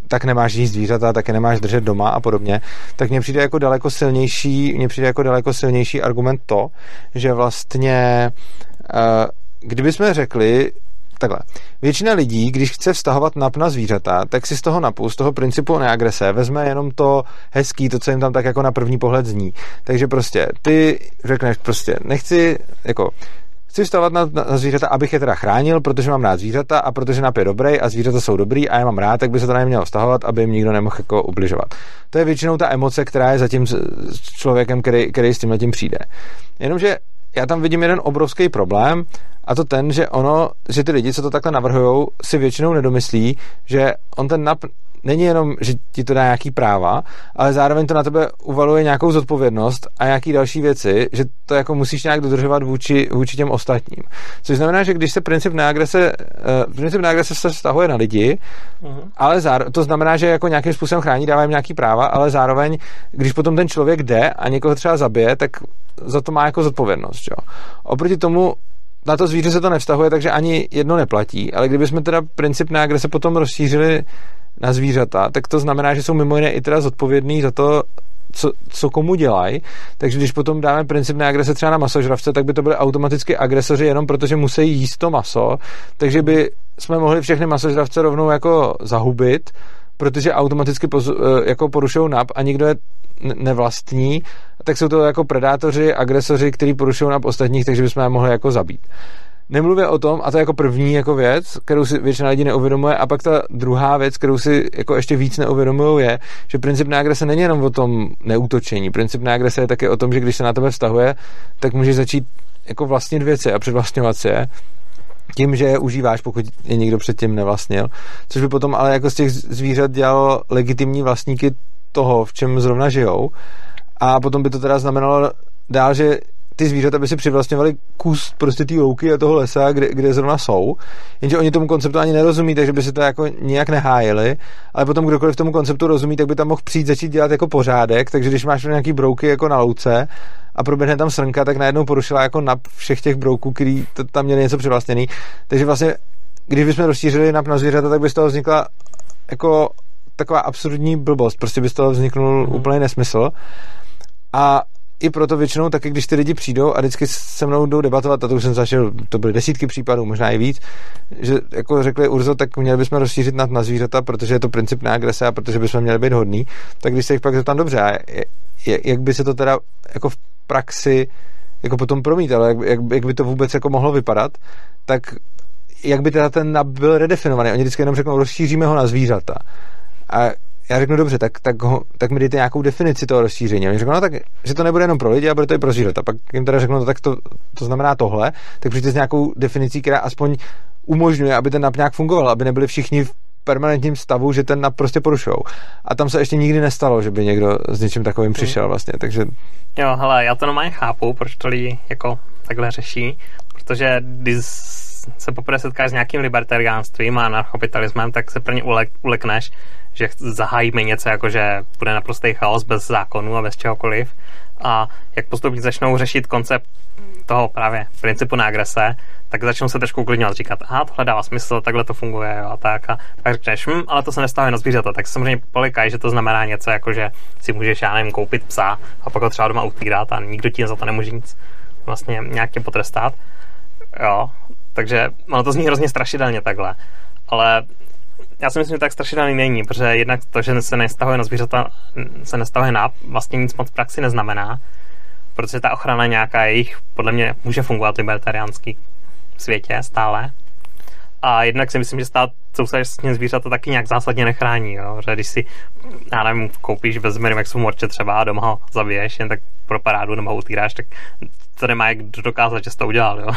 tak nemáš jíst zvířata, tak je nemáš držet doma a podobně, tak mně přijde jako daleko silnější, mně přijde jako daleko silnější argument to, že vlastně uh, kdybychom řekli, takhle. Většina lidí, když chce vztahovat nap na zvířata, tak si z toho napu, z toho principu neagrese, vezme jenom to hezký, to, co jim tam tak jako na první pohled zní. Takže prostě ty řekneš prostě, nechci, jako, chci vztahovat na, na zvířata, abych je teda chránil, protože mám rád zvířata a protože nap je dobrý a zvířata jsou dobrý a já mám rád, tak by se to na ně mělo vztahovat, aby jim nikdo nemohl jako ubližovat. To je většinou ta emoce, která je zatím s člověkem, který, který s tím přijde. Jenomže já tam vidím jeden obrovský problém a to ten, že ono, že ty lidi, co to takhle navrhují, si většinou nedomyslí, že on ten nap není jenom, že ti to dá nějaký práva, ale zároveň to na tebe uvaluje nějakou zodpovědnost a nějaký další věci, že to jako musíš nějak dodržovat vůči, vůči těm ostatním. Což znamená, že když se princip neagrese, uh, princip neagrese se vztahuje na lidi, uh-huh. ale zároveň, to znamená, že jako nějakým způsobem chrání, dává jim nějaký práva, ale zároveň, když potom ten člověk jde a někoho třeba zabije, tak za to má jako zodpovědnost. Jo. Oproti tomu na to zvíře se to nevztahuje, takže ani jedno neplatí. Ale kdybychom teda princip neagrese potom rozšířili na zvířata, tak to znamená, že jsou mimo jiné i teda zodpovědný za to, co, co komu dělají. Takže když potom dáme princip neagrese třeba na masožravce, tak by to byly automaticky agresoři jenom protože musí jíst to maso. Takže by jsme mohli všechny masožravce rovnou jako zahubit, protože automaticky poz, eh, jako porušují NAP a nikdo je nevlastní, tak jsou to jako predátoři, agresoři, kteří porušují NAP ostatních, takže bychom je mohli jako zabít. Nemluvě o tom, a to je jako první jako věc, kterou si většina lidí neuvědomuje, a pak ta druhá věc, kterou si jako ještě víc neuvědomují, je, že princip neagrese není jenom o tom neútočení. Princip neagrese je také o tom, že když se na tebe vztahuje, tak můžeš začít jako vlastnit věci a předvlastňovat si je tím, že je užíváš, pokud je někdo předtím nevlastnil. Což by potom ale jako z těch zvířat dělalo legitimní vlastníky toho, v čem zrovna žijou. A potom by to teda znamenalo dál, že ty zvířata by si přivlastňovali kus prostě té louky a toho lesa, kde, kde zrovna jsou, jenže oni tomu konceptu ani nerozumí, takže by si to jako nějak nehájili, ale potom kdokoliv tomu konceptu rozumí, tak by tam mohl přijít začít dělat jako pořádek, takže když máš nějaký brouky jako na louce a proběhne tam srnka, tak najednou porušila jako na všech těch brouků, který tam měli něco přivlastněný. Takže vlastně, když bychom rozšířili nap na zvířata, tak by z toho vznikla jako taková absurdní blbost. Prostě by z toho vzniknul mm. úplný nesmysl. A i proto většinou taky, když ty lidi přijdou a vždycky se mnou jdou debatovat, a to už jsem zažil, to byly desítky případů, možná i víc, že jako řekli Urzo, tak měli bychom rozšířit na, na zvířata, protože je to princip agrese a protože bychom měli být hodní, tak když se jich pak zeptám, dobře, a jak by se to teda jako v praxi jako potom promítalo, jak, jak, jak by to vůbec jako mohlo vypadat, tak jak by teda ten byl redefinovaný. Oni vždycky jenom řeknou, rozšíříme ho na zvířata. A já řeknu, dobře, tak, tak, ho, tak mi dejte nějakou definici toho rozšíření. Oni řeknou, no tak, že to nebude jenom pro lidi, ale bude to i pro zvířata. Pak jim teda řeknu, no, tak to, to znamená tohle, tak přijďte s nějakou definicí, která aspoň umožňuje, aby ten nap nějak fungoval, aby nebyli všichni v permanentním stavu, že ten nap prostě porušou. A tam se ještě nikdy nestalo, že by někdo s něčím takovým přišel vlastně, takže... Jo, hele, já to normálně chápu, proč to lidi jako takhle řeší, protože když se poprvé setkáš s nějakým libertariánstvím a anarchokapitalismem, tak se pro ně ulek, ulekneš, že zahájíme něco jako, že bude naprostý chaos bez zákonů a bez čehokoliv. A jak postupně začnou řešit koncept toho právě principu na agrese, tak začnou se trošku uklidňovat, říkat, aha, tohle dává smysl, takhle to funguje jo, a tak. A pak řekneš, hm, ale to se nestává na zvířata, tak samozřejmě polikají, že to znamená něco jako, že si můžeš, já nevím, koupit psa a pak ho třeba doma utírat a nikdo ti za to nemůže nic vlastně nějakým potrestat. Jo, takže ono to zní hrozně strašidelně takhle. Ale já si myslím, že tak strašidelný není, protože jednak to, že se nestahuje na zvířata, se nestahuje na vlastně nic moc v praxi neznamená, protože ta ochrana nějaká jejich, podle mě, může fungovat v libertariánský světě stále. A jednak si myslím, že stát soustavně zvířata taky nějak zásadně nechrání. Jo? Že když si, já nevím, koupíš bez jsou morče třeba a doma ho zabiješ, jen tak pro parádu nebo utýráš, tak to nemá jak dokázat, že jsi to udělal. Jo?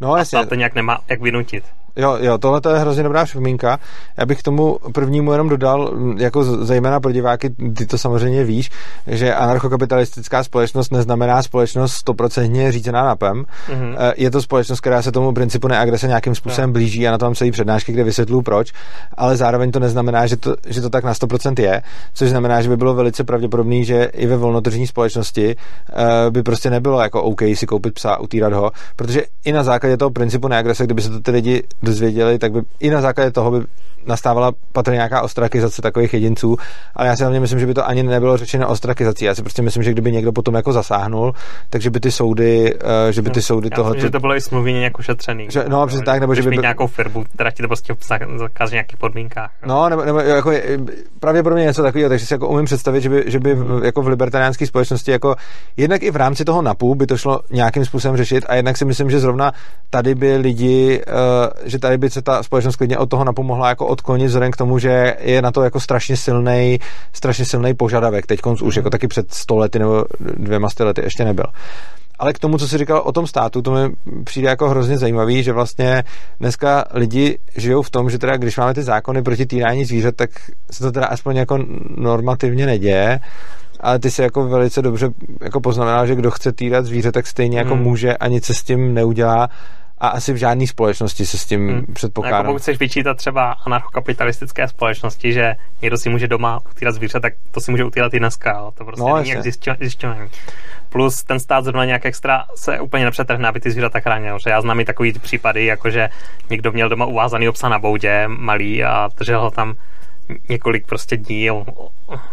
No, jasně. A to nějak nemá jak vynutit. Jo, jo, tohle je hrozně dobrá připomínka. Já bych k tomu prvnímu jenom dodal, jako zejména pro diváky, ty to samozřejmě víš, že anarchokapitalistická společnost neznamená společnost stoprocentně řízená napem. Mm-hmm. Je to společnost, která se tomu principu neagrese nějakým způsobem no. blíží a na tom celý přednášky, kde vysvětluju proč, ale zároveň to neznamená, že to, že to tak na 100% je, což znamená, že by bylo velice pravděpodobné, že i ve volnotržní společnosti uh, by prostě nebylo jako OK si koupit psa, utírat ho, protože i na základě toho principu neagrese, kdyby se to ty lidi dozvěděli, tak by i na základě toho by nastávala patrně nějaká ostrakizace takových jedinců, ale já si hlavně myslím, že by to ani nebylo řečeno ostrakizací. Já si prostě myslím, že kdyby někdo potom jako zasáhnul, takže by ty soudy, uh, že by ty soudy toho. Že to bylo i smluvně nějak ušetřený. Že, no, přesně tak, nebo že by. Mít nějakou firmu, která ti to prostě zakaz v nějakých podmínkách. No, nebo, nebo jako pravděpodobně něco takového, takže si jako umím představit, že by, že by hmm. jako v libertariánské společnosti jako jednak i v rámci toho NAPu by to šlo nějakým způsobem řešit a jednak si myslím, že zrovna tady by lidi, uh, že tady by se ta společnost klidně od toho NAPu mohla jako odklonit vzhledem k tomu, že je na to jako strašně silný, strašně silný požadavek. Teď konc už jako taky před sto lety nebo dvěma lety ještě nebyl. Ale k tomu, co jsi říkal o tom státu, to mi přijde jako hrozně zajímavý, že vlastně dneska lidi žijou v tom, že teda když máme ty zákony proti týrání zvířat, tak se to teda aspoň jako normativně neděje ale ty si jako velice dobře jako poznamenal, že kdo chce týrat zvíře, tak stejně jako hmm. může a nic se s tím neudělá a asi v žádné společnosti se s tím hmm. předpokládám. Jako pokud chceš vyčítat třeba anarchokapitalistické společnosti, že někdo si může doma utírat zvíře, tak to si může utírat i dneska. Jo. To prostě no, není jak zjišťování. Plus ten stát zrovna nějak extra se úplně nepřetrhne, aby ty zvířata chránil. Že já znám i takový případy, jako že někdo měl doma uvázaný obsa na boudě, malý, a držel ho tam několik prostě dní, jo,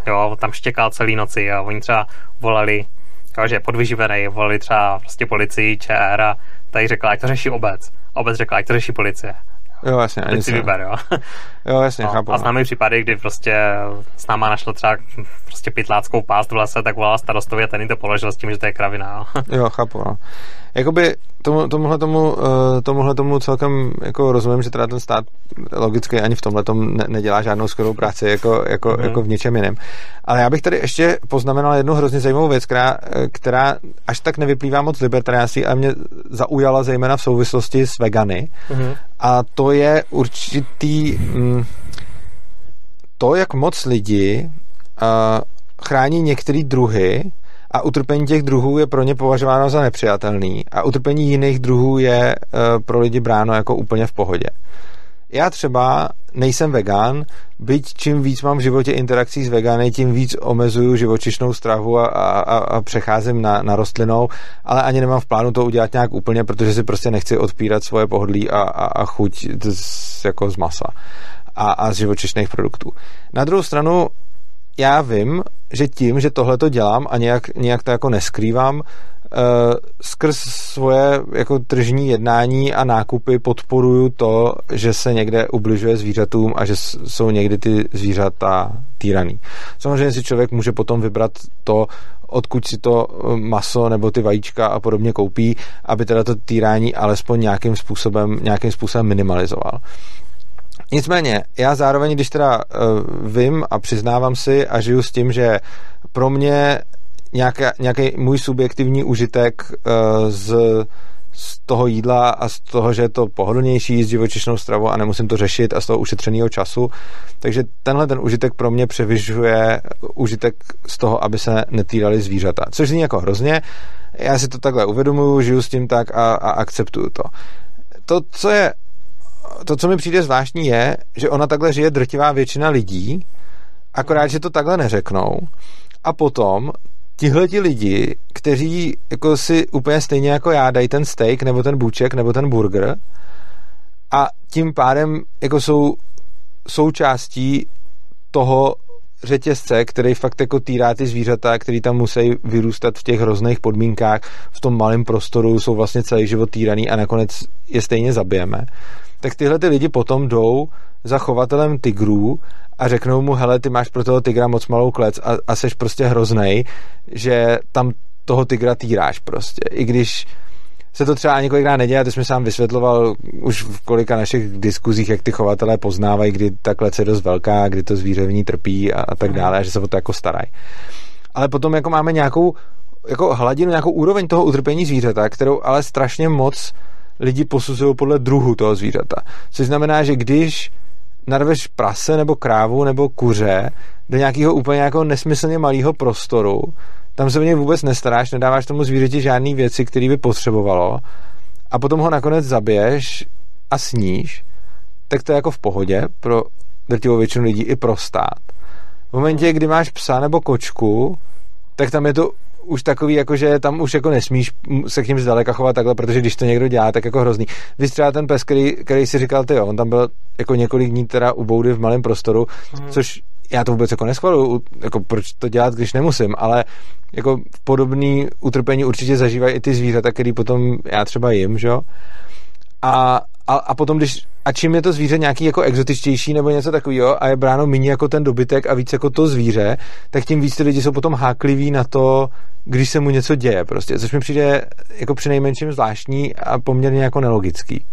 jo tam štěkal celý noci a oni třeba volali, jo, že je podvyživený, volali třeba prostě policii, ČR a tady řekla, ať to řeší obec. Obec řekla, ať to řeší policie. Jo, jasně. Teď si vyber, jo. Jo, jasně, no, chápu. A no. známe případy, kdy prostě s náma našlo třeba prostě pytláckou pást v lese, tak volala starostovi a ten jim to položil s tím, že to je kravina. Jo, jo chápu, no jakoby tomu, tomuhle, tomu, uh, tomuhle tomu celkem jako rozumím, že teda ten stát logicky ani v tomhle tom ne, nedělá žádnou skvělou práci jako, jako, mm-hmm. jako v něčem jiném. Ale já bych tady ještě poznamenal jednu hrozně zajímavou věc, která, eh, která až tak nevyplývá moc libertariánství, ale mě zaujala zejména v souvislosti s vegany. Mm-hmm. A to je určitý mm, to, jak moc lidi uh, chrání některé druhy, a utrpení těch druhů je pro ně považováno za nepřijatelný a utrpení jiných druhů je uh, pro lidi bráno jako úplně v pohodě. Já třeba nejsem vegan, byť čím víc mám v životě interakcí s vegany, tím víc omezuju živočišnou stravu a, a, a přecházím na, na rostlinou, ale ani nemám v plánu to udělat nějak úplně, protože si prostě nechci odpírat svoje pohodlí a, a, a chuť z, jako z masa a, a z živočišných produktů. Na druhou stranu já vím, že tím, že tohle to dělám a nějak, nějak to jako neskrývám, uh, skrz svoje jako tržní jednání a nákupy podporuju to, že se někde ubližuje zvířatům a že jsou někdy ty zvířata týraný. Samozřejmě si člověk může potom vybrat to, odkud si to eh, maso nebo ty vajíčka a podobně koupí, aby teda to týrání alespoň nějakým způsobem, nějakým způsobem minimalizoval. Nicméně, já zároveň, když teda uh, vím a přiznávám si a žiju s tím, že pro mě nějaká, nějaký můj subjektivní užitek uh, z, z toho jídla a z toho, že je to pohodlnější s živočišnou stravou a nemusím to řešit a z toho ušetřeného času. Takže tenhle ten užitek pro mě převyžuje užitek z toho, aby se netýrali zvířata. Což zní jako hrozně. Já si to takhle uvědomuju, žiju s tím tak a, a akceptuju to. To, co je to, co mi přijde zvláštní, je, že ona takhle žije drtivá většina lidí, akorát, že to takhle neřeknou. A potom tihle ti lidi, kteří jako si úplně stejně jako já dají ten steak, nebo ten buček, nebo ten burger a tím pádem jako jsou součástí toho řetězce, který fakt jako týrá ty zvířata, který tam musí vyrůstat v těch hrozných podmínkách, v tom malém prostoru, jsou vlastně celý život týraný a nakonec je stejně zabijeme tak tyhle ty lidi potom jdou za chovatelem tigrů a řeknou mu, hele, ty máš pro toho tigra moc malou klec a, a seš prostě hroznej, že tam toho tigra týráš prostě. I když se to třeba několikrát neděje, ty jsme sám vysvětloval už v kolika našich diskuzích, jak ty chovatelé poznávají, kdy ta klec je dost velká, kdy to zvíře v ní trpí a, a tak dále, a že se o to jako starají. Ale potom jako máme nějakou jako hladinu, nějakou úroveň toho utrpení zvířata, kterou ale strašně moc lidi posuzují podle druhu toho zvířata. Což znamená, že když narveš prase nebo krávu nebo kuře do nějakého úplně jako nesmyslně malého prostoru, tam se o něj vůbec nestaráš, nedáváš tomu zvířeti žádné věci, které by potřebovalo a potom ho nakonec zabiješ a sníš, tak to je jako v pohodě pro drtivou většinu lidí i pro stát. V momentě, kdy máš psa nebo kočku, tak tam je to už takový, jako že tam už jako nesmíš se k ním zdaleka chovat takhle, protože když to někdo dělá, tak jako hrozný. Vy třeba ten pes, který, který si říkal, ty jo, on tam byl jako několik dní teda u boudy v malém prostoru, mm. což já to vůbec jako neschvaluju, jako proč to dělat, když nemusím, ale jako podobný utrpení určitě zažívají i ty zvířata, který potom já třeba jim, že jo? A, a, a potom, když, a čím je to zvíře nějaký jako exotičtější nebo něco takového a je bráno méně jako ten dobytek a víc jako to zvíře, tak tím víc ty lidi jsou potom hákliví na to, když se mu něco děje prostě, což mi přijde jako při nejmenším zvláštní a poměrně jako nelogický.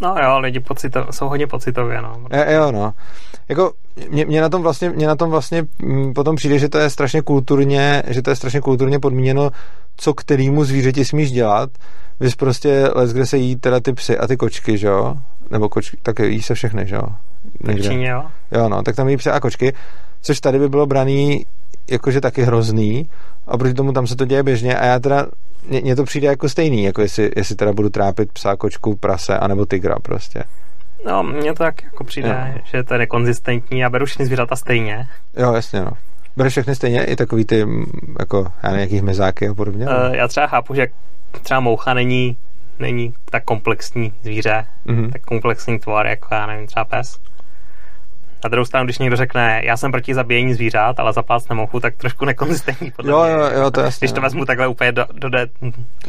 No jo, lidi pocito, jsou hodně pocitově, no. Je, jo, no. Jako, mě, mě, na tom vlastně, mě na tom vlastně mm, potom přijde, že to je strašně kulturně, že to je strašně kulturně podmíněno, co kterýmu zvířeti smíš dělat. Vy prostě les, kde se jí teda ty psy a ty kočky, že jo? Nebo kočky, tak jí se všechny, že jo? V Číně, jo? Jo, no, tak tam jí psy a kočky, což tady by bylo braný jakože taky hrozný a proti tomu tam se to děje běžně a já teda mně to přijde jako stejný, jako jestli, jestli teda budu trápit psa, kočku, prase, anebo tygra prostě. No, mně to tak jako přijde, jo. že to je nekonzistentní a beru všechny zvířata stejně. Jo, jasně, no. Bereš všechny stejně, i takový ty, jako, já nevím, jakých mezáky a podobně? Uh, já třeba chápu, že třeba moucha není, není tak komplexní zvíře, mm-hmm. tak komplexní tvor, jako já nevím, třeba pes. Na druhou stranu, když někdo řekne, já jsem proti zabíjení zvířat, ale zaplácne mochu, tak trošku nekonzistentní. Podle jo, jo, jo, to jasně. Když to vezmu takhle úplně do, do, do,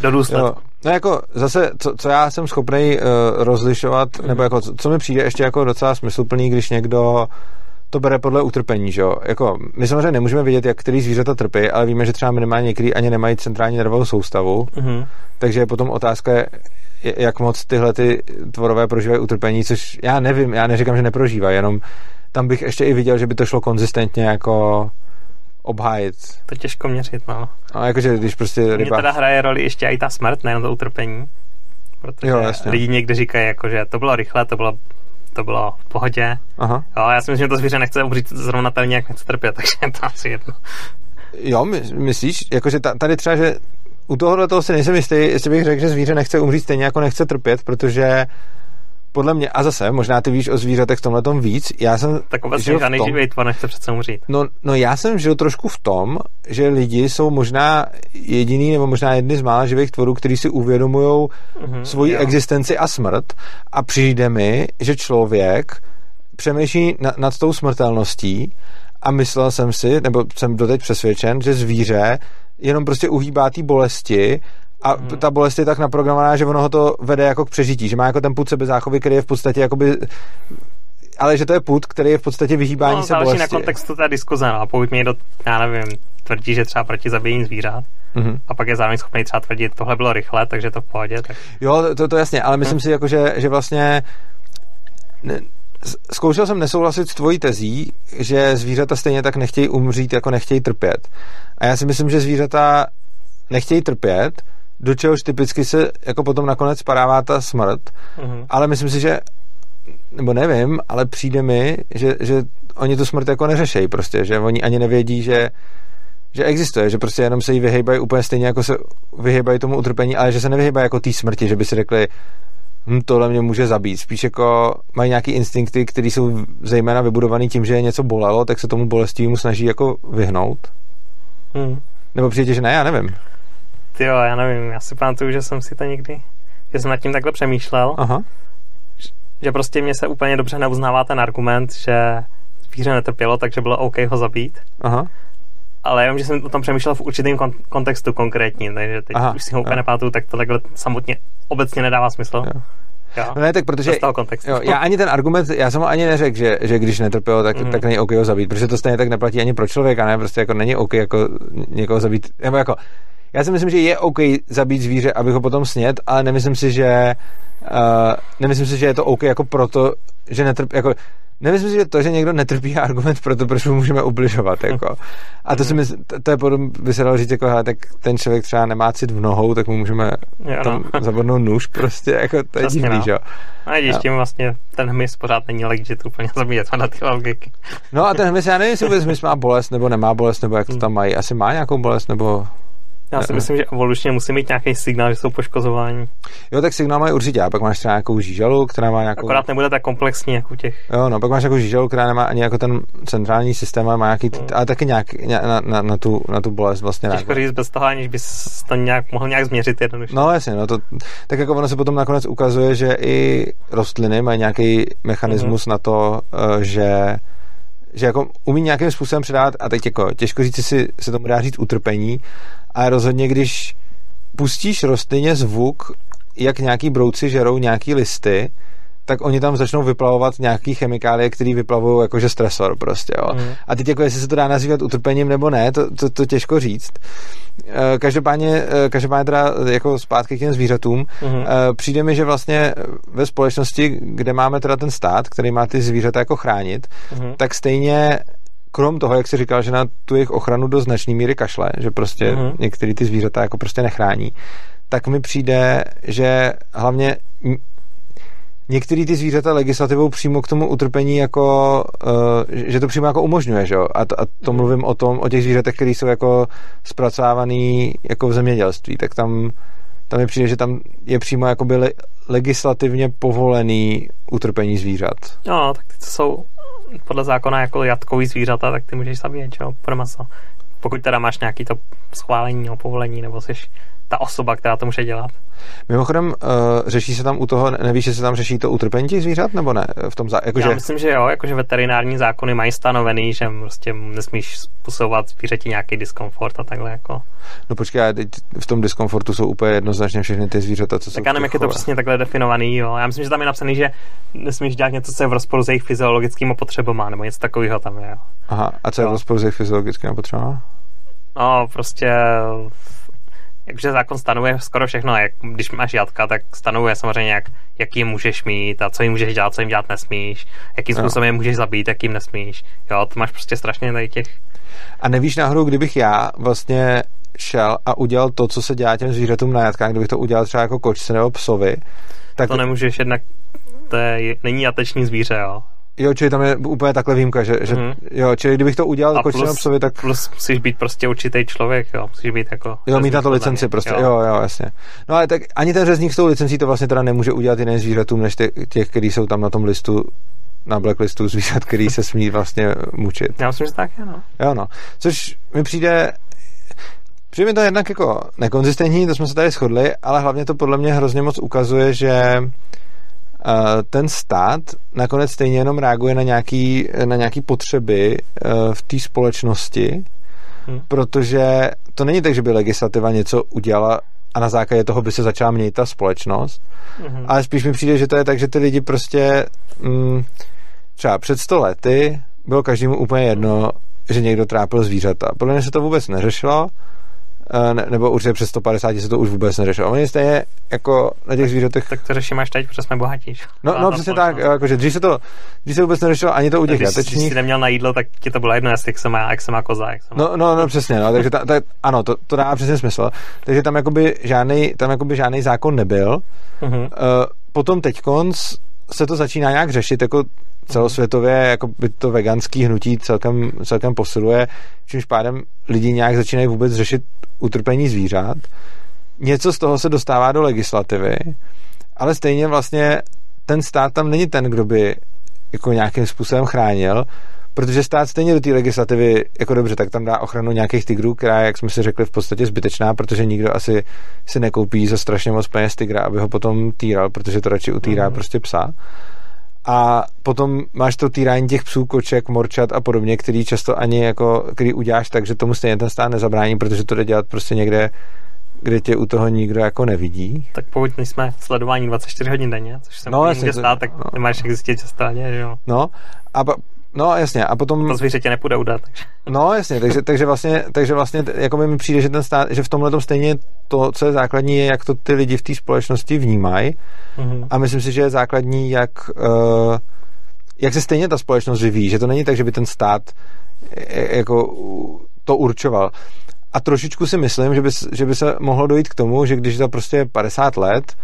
do důsledku. No jako zase, co, co já jsem schopný uh, rozlišovat, mm. nebo jako, co mi přijde ještě jako docela smysluplný, když někdo to bere podle utrpení, že jo? Jako, my samozřejmě nemůžeme vědět, jak který zvířata trpí, ale víme, že třeba minimálně některý ani nemají centrální nervovou soustavu, mm-hmm. takže potom otázka je, jak moc tyhle ty tvorové prožívají utrpení, což já nevím, já neříkám, že neprožívají, jenom tam bych ještě i viděl, že by to šlo konzistentně jako obhájit. To těžko měřit, no. No, jakože když prostě ryba... Mně teda hraje roli ještě i ta smrt, nejenom to utrpení. Protože jo, jasně. lidi někdy říkají, jako, že to bylo rychle, to bylo to bylo v pohodě. Aha. Jo, já si myslím, že to zvíře nechce umřít zrovnatelně, jak nechce trpět, takže je to asi jedno. Jo, my, myslíš, jakože tady třeba, že u tohohle toho si nejsem jistý, jestli bych řekl, že zvíře nechce umřít stejně jako nechce trpět, protože podle mě, a zase, možná ty víš o zvířatech v tomhle tom víc, já jsem Tak obecně žádný živý tvor nechce přece umřít. No, no já jsem žil trošku v tom, že lidi jsou možná jediný nebo možná jedny z mála živých tvorů, kteří si uvědomují mm-hmm, svoji jo. existenci a smrt a přijde mi, že člověk přemýšlí na, nad tou smrtelností a myslel jsem si, nebo jsem doteď přesvědčen, že zvíře jenom prostě uhýbá té bolesti a hmm. ta bolest je tak naprogramovaná, že ono ho to vede jako k přežití, že má jako ten put sebezáchovy, který je v podstatě jakoby ale že to je put, který je v podstatě vyhýbání no, se bolesti. na kontextu té diskuze, no. A pokud mě do, já nevím, tvrdí, že třeba proti zabíjení zvířat, mm-hmm. a pak je zároveň schopný třeba tvrdit, tohle bylo rychle, takže to v pohodě. Tak... Jo, to, to jasně, ale myslím hmm. si, jako, že, že vlastně ne, zkoušel jsem nesouhlasit s tvojí tezí, že zvířata stejně tak nechtějí umřít, jako nechtějí trpět. A já si myslím, že zvířata nechtějí trpět, do čehož typicky se jako potom nakonec spadává ta smrt, mm-hmm. ale myslím si, že nebo nevím, ale přijde mi, že, že oni tu smrt jako neřešejí prostě, že oni ani nevědí, že že existuje, že prostě jenom se jí vyhejbají úplně stejně, jako se vyhejbají tomu utrpení, ale že se nevyhejbají jako té smrti, že by si řekli, hm, tohle mě může zabít. Spíš jako mají nějaký instinkty, které jsou zejména vybudované tím, že je něco bolelo, tak se tomu bolestivému snaží jako vyhnout. Hmm. Nebo přijde, že ne, já nevím. Ty jo, já nevím, já si pamatuju, že jsem si to někdy, že jsem nad tím takhle přemýšlel, Aha. že prostě mě se úplně dobře neuznává ten argument, že zvíře netrpělo, takže bylo OK ho zabít. Aha. Ale jenom, že jsem o tom přemýšlel v určitém kon- kontextu konkrétní, takže teď Aha, už si ho úplně nepamatuju, tak to takhle samotně obecně nedává smysl. Jo. Jo. No ne, tak protože... Jo, já ani ten argument, já jsem ho ani neřekl, že, že když netrpěl, tak, mm. tak není OK ho zabít, protože to stejně tak neplatí ani pro člověka, ne? Prostě jako není OK jako někoho zabít, nebo jako já si myslím, že je OK zabít zvíře, abych ho potom snět, ale nemyslím si, že uh, nemyslím si, že je to OK jako proto, že netrp, jako Nemyslím si, že to, že někdo netrpí, je argument pro to, proč mu můžeme ubližovat. Jako. A to, si mysl, to, to je potom, by se dalo říct, jako, hele, tak ten člověk třeba nemá cit v nohou, tak mu můžeme jo, no. tam zabodnout nůž, prostě, jako to je divný, no. že jo. A když tím vlastně ten hmyz pořád není legit úplně zabíjet na ty logiky. No a ten hmyz, já nevím, jestli vůbec hmyz má bolest nebo nemá bolest, nebo jak to tam mají. Asi má nějakou bolest, nebo já si myslím, že evolučně musí mít nějaký signál, že jsou poškozování. Jo, tak signál mají určitě. A pak máš třeba nějakou žížalu, která má nějakou... Akorát nebude tak komplexní jako těch. Jo, no, pak máš nějakou žížalu, která nemá ani jako ten centrální systém, ale má nějaký, hmm. ale taky nějak na, na, na, tu, na tu bolest vlastně. Těžko říct bez toho, aniž bys to nějak, mohl nějak změřit jednoduše. No jasně, no to, tak jako ono se potom nakonec ukazuje, že i rostliny mají nějaký mechanismus hmm. na to, eh, že že jako umí nějakým způsobem předávat, a teď jako těžko říct, si se tomu dá říct utrpení, ale rozhodně, když pustíš rostlině zvuk, jak nějaký brouci žerou nějaký listy, tak oni tam začnou vyplavovat nějaký chemikálie, které vyplavují jakože stresor prostě, jo. Mm. A teď jako jestli se to dá nazývat utrpením nebo ne, to, to, to těžko říct. Eh, každopádně, eh, každopádně teda jako zpátky k těm zvířatům, mm. přijde mi, že vlastně ve společnosti, kde máme teda ten stát, který má ty zvířata jako chránit, mm. tak stejně krom toho, jak jsi říkal, že na tu jejich ochranu do značné míry kašle, že prostě mm. některé ty zvířata jako prostě nechrání, tak mi přijde, že hlavně některé ty zvířata legislativou přímo k tomu utrpení jako, uh, že to přímo jako umožňuje, že jo? A, to, a to mhm. mluvím o tom, o těch zvířatech, které jsou jako zpracovávaný jako v zemědělství, tak tam, tam mi přijde, že tam je přímo jakoby le, legislativně povolený utrpení zvířat. No, tak ty to jsou podle zákona jako jatkový zvířata, tak ty můžeš zabíjet, jo, pro maso. Pokud teda máš nějaký to schválení nebo povolení, nebo jsi ta osoba, která to může dělat. Mimochodem, uh, řeší se tam u toho, nevíš, že se tam řeší to utrpení těch zvířat, nebo ne? V tom zá... jakože... Já myslím, že jo, jakože veterinární zákony mají stanovený, že prostě nesmíš způsobovat zvířeti nějaký diskomfort a takhle jako. No počkej, teď v tom diskomfortu jsou úplně jednoznačně všechny ty zvířata, co tak jsou. Tak já nevím, jak je to přesně takhle definovaný, jo. Já myslím, že tam je napsaný, že nesmíš dělat něco, co je v rozporu s jejich fyziologickými potřebami, nebo něco takového tam je. Jo. Aha, a co je v rozporu s jejich fyziologickými potřebami? No, prostě Jakože zákon stanovuje skoro všechno, jak když máš jatka, tak stanovuje samozřejmě, jak, jaký můžeš mít a co jim můžeš dělat, co jim dělat nesmíš, jakým no. způsobem je můžeš zabít, jakým nesmíš. Jo, to máš prostě strašně tady těch... A nevíš náhodou, kdybych já vlastně šel a udělal to, co se dělá těm zvířatům na jatkách, kdybych to udělal třeba jako kočce nebo psovi, tak... To nemůžeš jednak, to je, není jateční zvíře, jo. Jo, čili tam je úplně takhle výjimka, že, že mm. jo, čili kdybych to udělal kočnému psovi, tak... Plus musíš být prostě určitý člověk, jo, musíš být jako... Jo, mít na to licenci prostě, jo. jo, jo, jasně. No ale tak ani ten řezník s tou licencí to vlastně teda nemůže udělat jiným zvířatům, než těch, kteří jsou tam na tom listu na blacklistu zvířat, který se smí vlastně mučit. Já myslím, že tak, no. Jo, no. Což mi přijde, Přijde mi to jednak jako nekonzistentní, to jsme se tady shodli, ale hlavně to podle mě hrozně moc ukazuje, že ten stát nakonec stejně jenom reaguje na nějaký, na nějaký potřeby eh, v té společnosti, hmm. protože to není tak, že by legislativa něco udělala a na základě toho by se začala měnit ta společnost, hmm. ale spíš mi přijde, že to je tak, že ty lidi prostě mm, třeba před sto lety bylo každému úplně jedno, že někdo trápil zvířata. Podle mě se to vůbec neřešilo, ne, nebo určitě přes 150 se to už vůbec neřešilo. Oni stejně jako na těch zvířatech... Tak to řešíme až teď, protože jsme bohatí. No, no přesně tak, jakože dřív se to, dřív se vůbec neřešilo ani to u těch jatečních. Když jsi neměl na jídlo, tak ti to bylo jedno, jestli jak se má, jak se má koza. Jak se má... No, no, no, přesně, no, takže ta, ta, ano, to, to dá přesně smysl. Takže tam jakoby žádný, tam jakoby žádný zákon nebyl. Uh-huh. Uh, potom teď konc se to začíná nějak řešit, jako celosvětově jako by to veganský hnutí celkem, celkem posiluje, čímž pádem lidi nějak začínají vůbec řešit utrpení zvířat. Něco z toho se dostává do legislativy, ale stejně vlastně ten stát tam není ten, kdo by jako nějakým způsobem chránil, protože stát stejně do té legislativy, jako dobře, tak tam dá ochranu nějakých tigrů, která jak jsme si řekli, v podstatě zbytečná, protože nikdo asi si nekoupí za strašně moc peněz tigra, aby ho potom týral, protože to radši utírá mm. prostě psa. A potom máš to týrání těch psů, koček, morčat a podobně, který často ani jako, který uděláš tak, že tomu stejně ten stát nezabrání, protože to jde dělat prostě někde kde tě u toho nikdo jako nevidí. Tak pokud nejsme sledování 24 hodin denně, což se No, může stát, tak no. nemáš jak zjistit, děje, že jo. No, a no jasně, a potom... To zvíře tě nepůjde udat, takže No jasně, takže, takže vlastně, takže vlastně jako mi přijde, že ten stát, že v tomhle stejně to, co je základní, je, jak to ty lidi v té společnosti vnímají mhm. a myslím si, že je základní, jak, uh, jak se stejně ta společnost vyvíjí, že to není tak, že by ten stát eh, jako to určoval. A trošičku si myslím, že by, že by se mohlo dojít k tomu, že když za prostě 50 let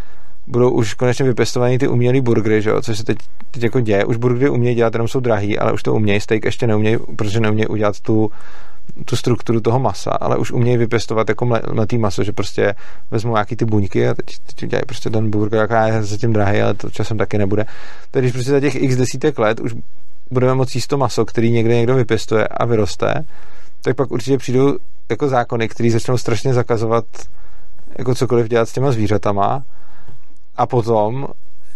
budou už konečně vypěstovaný ty umělý burgery, že jo, což se teď, teď jako děje. Už burgery umějí dělat, jenom jsou drahý, ale už to umějí. Steak ještě neumějí, protože neumějí udělat tu, tu strukturu toho masa, ale už umějí vypěstovat jako mle- mletý maso, že prostě vezmou nějaký ty buňky a teď, teď udělají prostě ten burger, jaká je zatím drahý, ale to časem taky nebude. Tak když prostě za těch x desítek let už budeme moct jíst to maso, který někde někdo vypěstuje a vyroste, tak pak určitě přijdou jako zákony, které začnou strašně zakazovat jako cokoliv dělat s těma zvířatama a potom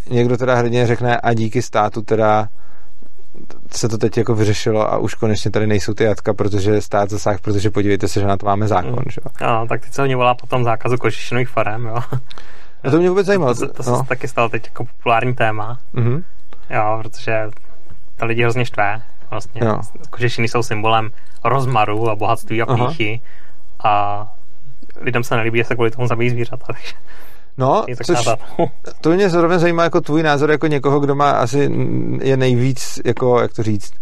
někdo teda hrdně řekne a díky státu teda se to teď jako vyřešilo a už konečně tady nejsou ty jatka, protože stát zasáh, protože podívejte se, že na to máme zákon, Mm. že jo. no, tak teď se hodně volá potom zákazu kožešinových farem, jo. A to mě vůbec zajímalo. To, se- to se no. taky stalo teď jako populární téma, Mhm. jo, protože to lidi hrozně štve. Vlastně Jo. kožešiny jsou symbolem rozmaru a bohatství a Aha. píchy a lidem se nelíbí, že se kvůli tomu zabijí zvířata, takže No, což, to mě zrovna zajímá jako tvůj názor jako někoho, kdo má asi je nejvíc, jako, jak to říct,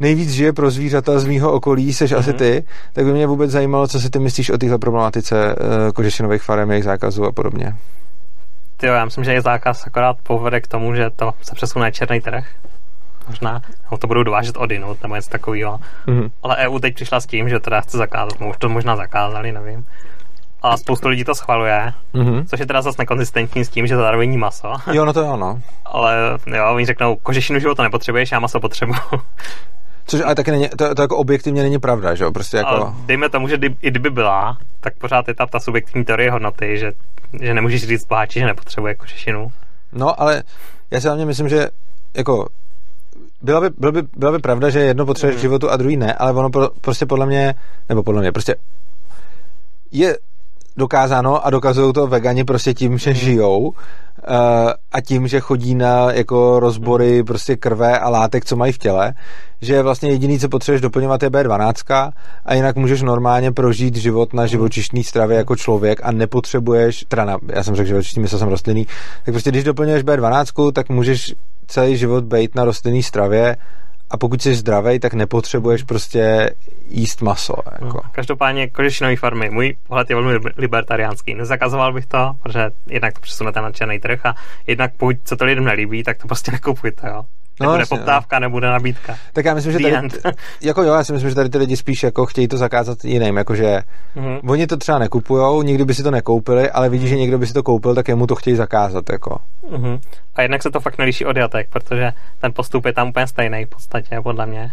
nejvíc žije pro zvířata z mýho okolí, seš asi Mhm. ty, tak by mě vůbec zajímalo, co si ty myslíš o téhle problematice uh, kožešinových farem, jejich zákazů a podobně. Ty jo, já myslím, že je zákaz akorát povede k tomu, že to se přesune na černý trh. Možná, nebo to budou dovážet odinut, nebo něco takového. Mhm. Ale EU teď přišla s tím, že teda chce zakázat, no už to možná zakázali, nevím. A spoustu lidí to schvaluje, Mhm. což je teda zase nekonzistentní s tím, že to zároveň maso. Jo, no to jo, no. Ale jo, oni řeknou, kožešinu života nepotřebuješ, já maso potřebuju. Což ale taky není, to, to jako objektivně není pravda, že jo, prostě jako... Ale dejme tomu, že i kdyby byla, tak pořád je ta, ta subjektivní teorie hodnoty, že, že nemůžeš říct boháči, že nepotřebuje kožešinu. No, ale já si hlavně myslím, že jako byla by, byla by, byla by pravda, že jedno potřebuje k životu a druhý ne, ale ono pro, prostě podle mě, nebo podle mě, prostě je dokázáno a dokazují to vegani prostě tím, že Mhm. žijou uh, a tím, že chodí na jako rozbory Mhm. prostě krve a látek, co mají v těle, že vlastně jediný, co potřebuješ doplňovat je B12 a jinak můžeš normálně prožít život na živočišné stravě jako člověk a nepotřebuješ, teda na, já jsem řekl živočišný, myslel jsem rostlinný, tak prostě když doplňuješ B12, tak můžeš celý život být na rostlinné stravě a pokud jsi zdravý, tak nepotřebuješ prostě jíst maso. Jako. No, každopádně kožešinové farmy. Můj pohled je velmi lib- libertariánský. Nezakazoval bych to, protože jednak to přesunete na černý trh a jednak pokud se to lidem nelíbí, tak to prostě nekupujte. Jo. No, Nebude jasně, poptávka, nebude nabídka. Tak já myslím, že tady, jako jo, já si myslím, že tady ty lidi spíš jako chtějí to zakázat jiným, jakože Mhm. oni to třeba nekupujou, nikdy by si to nekoupili, ale vidí, že někdo by si to koupil, tak jemu to chtějí zakázat, jako. Mhm. A jednak se to fakt neliší od jatek, protože ten postup je tam úplně stejný v podstatě, podle mě.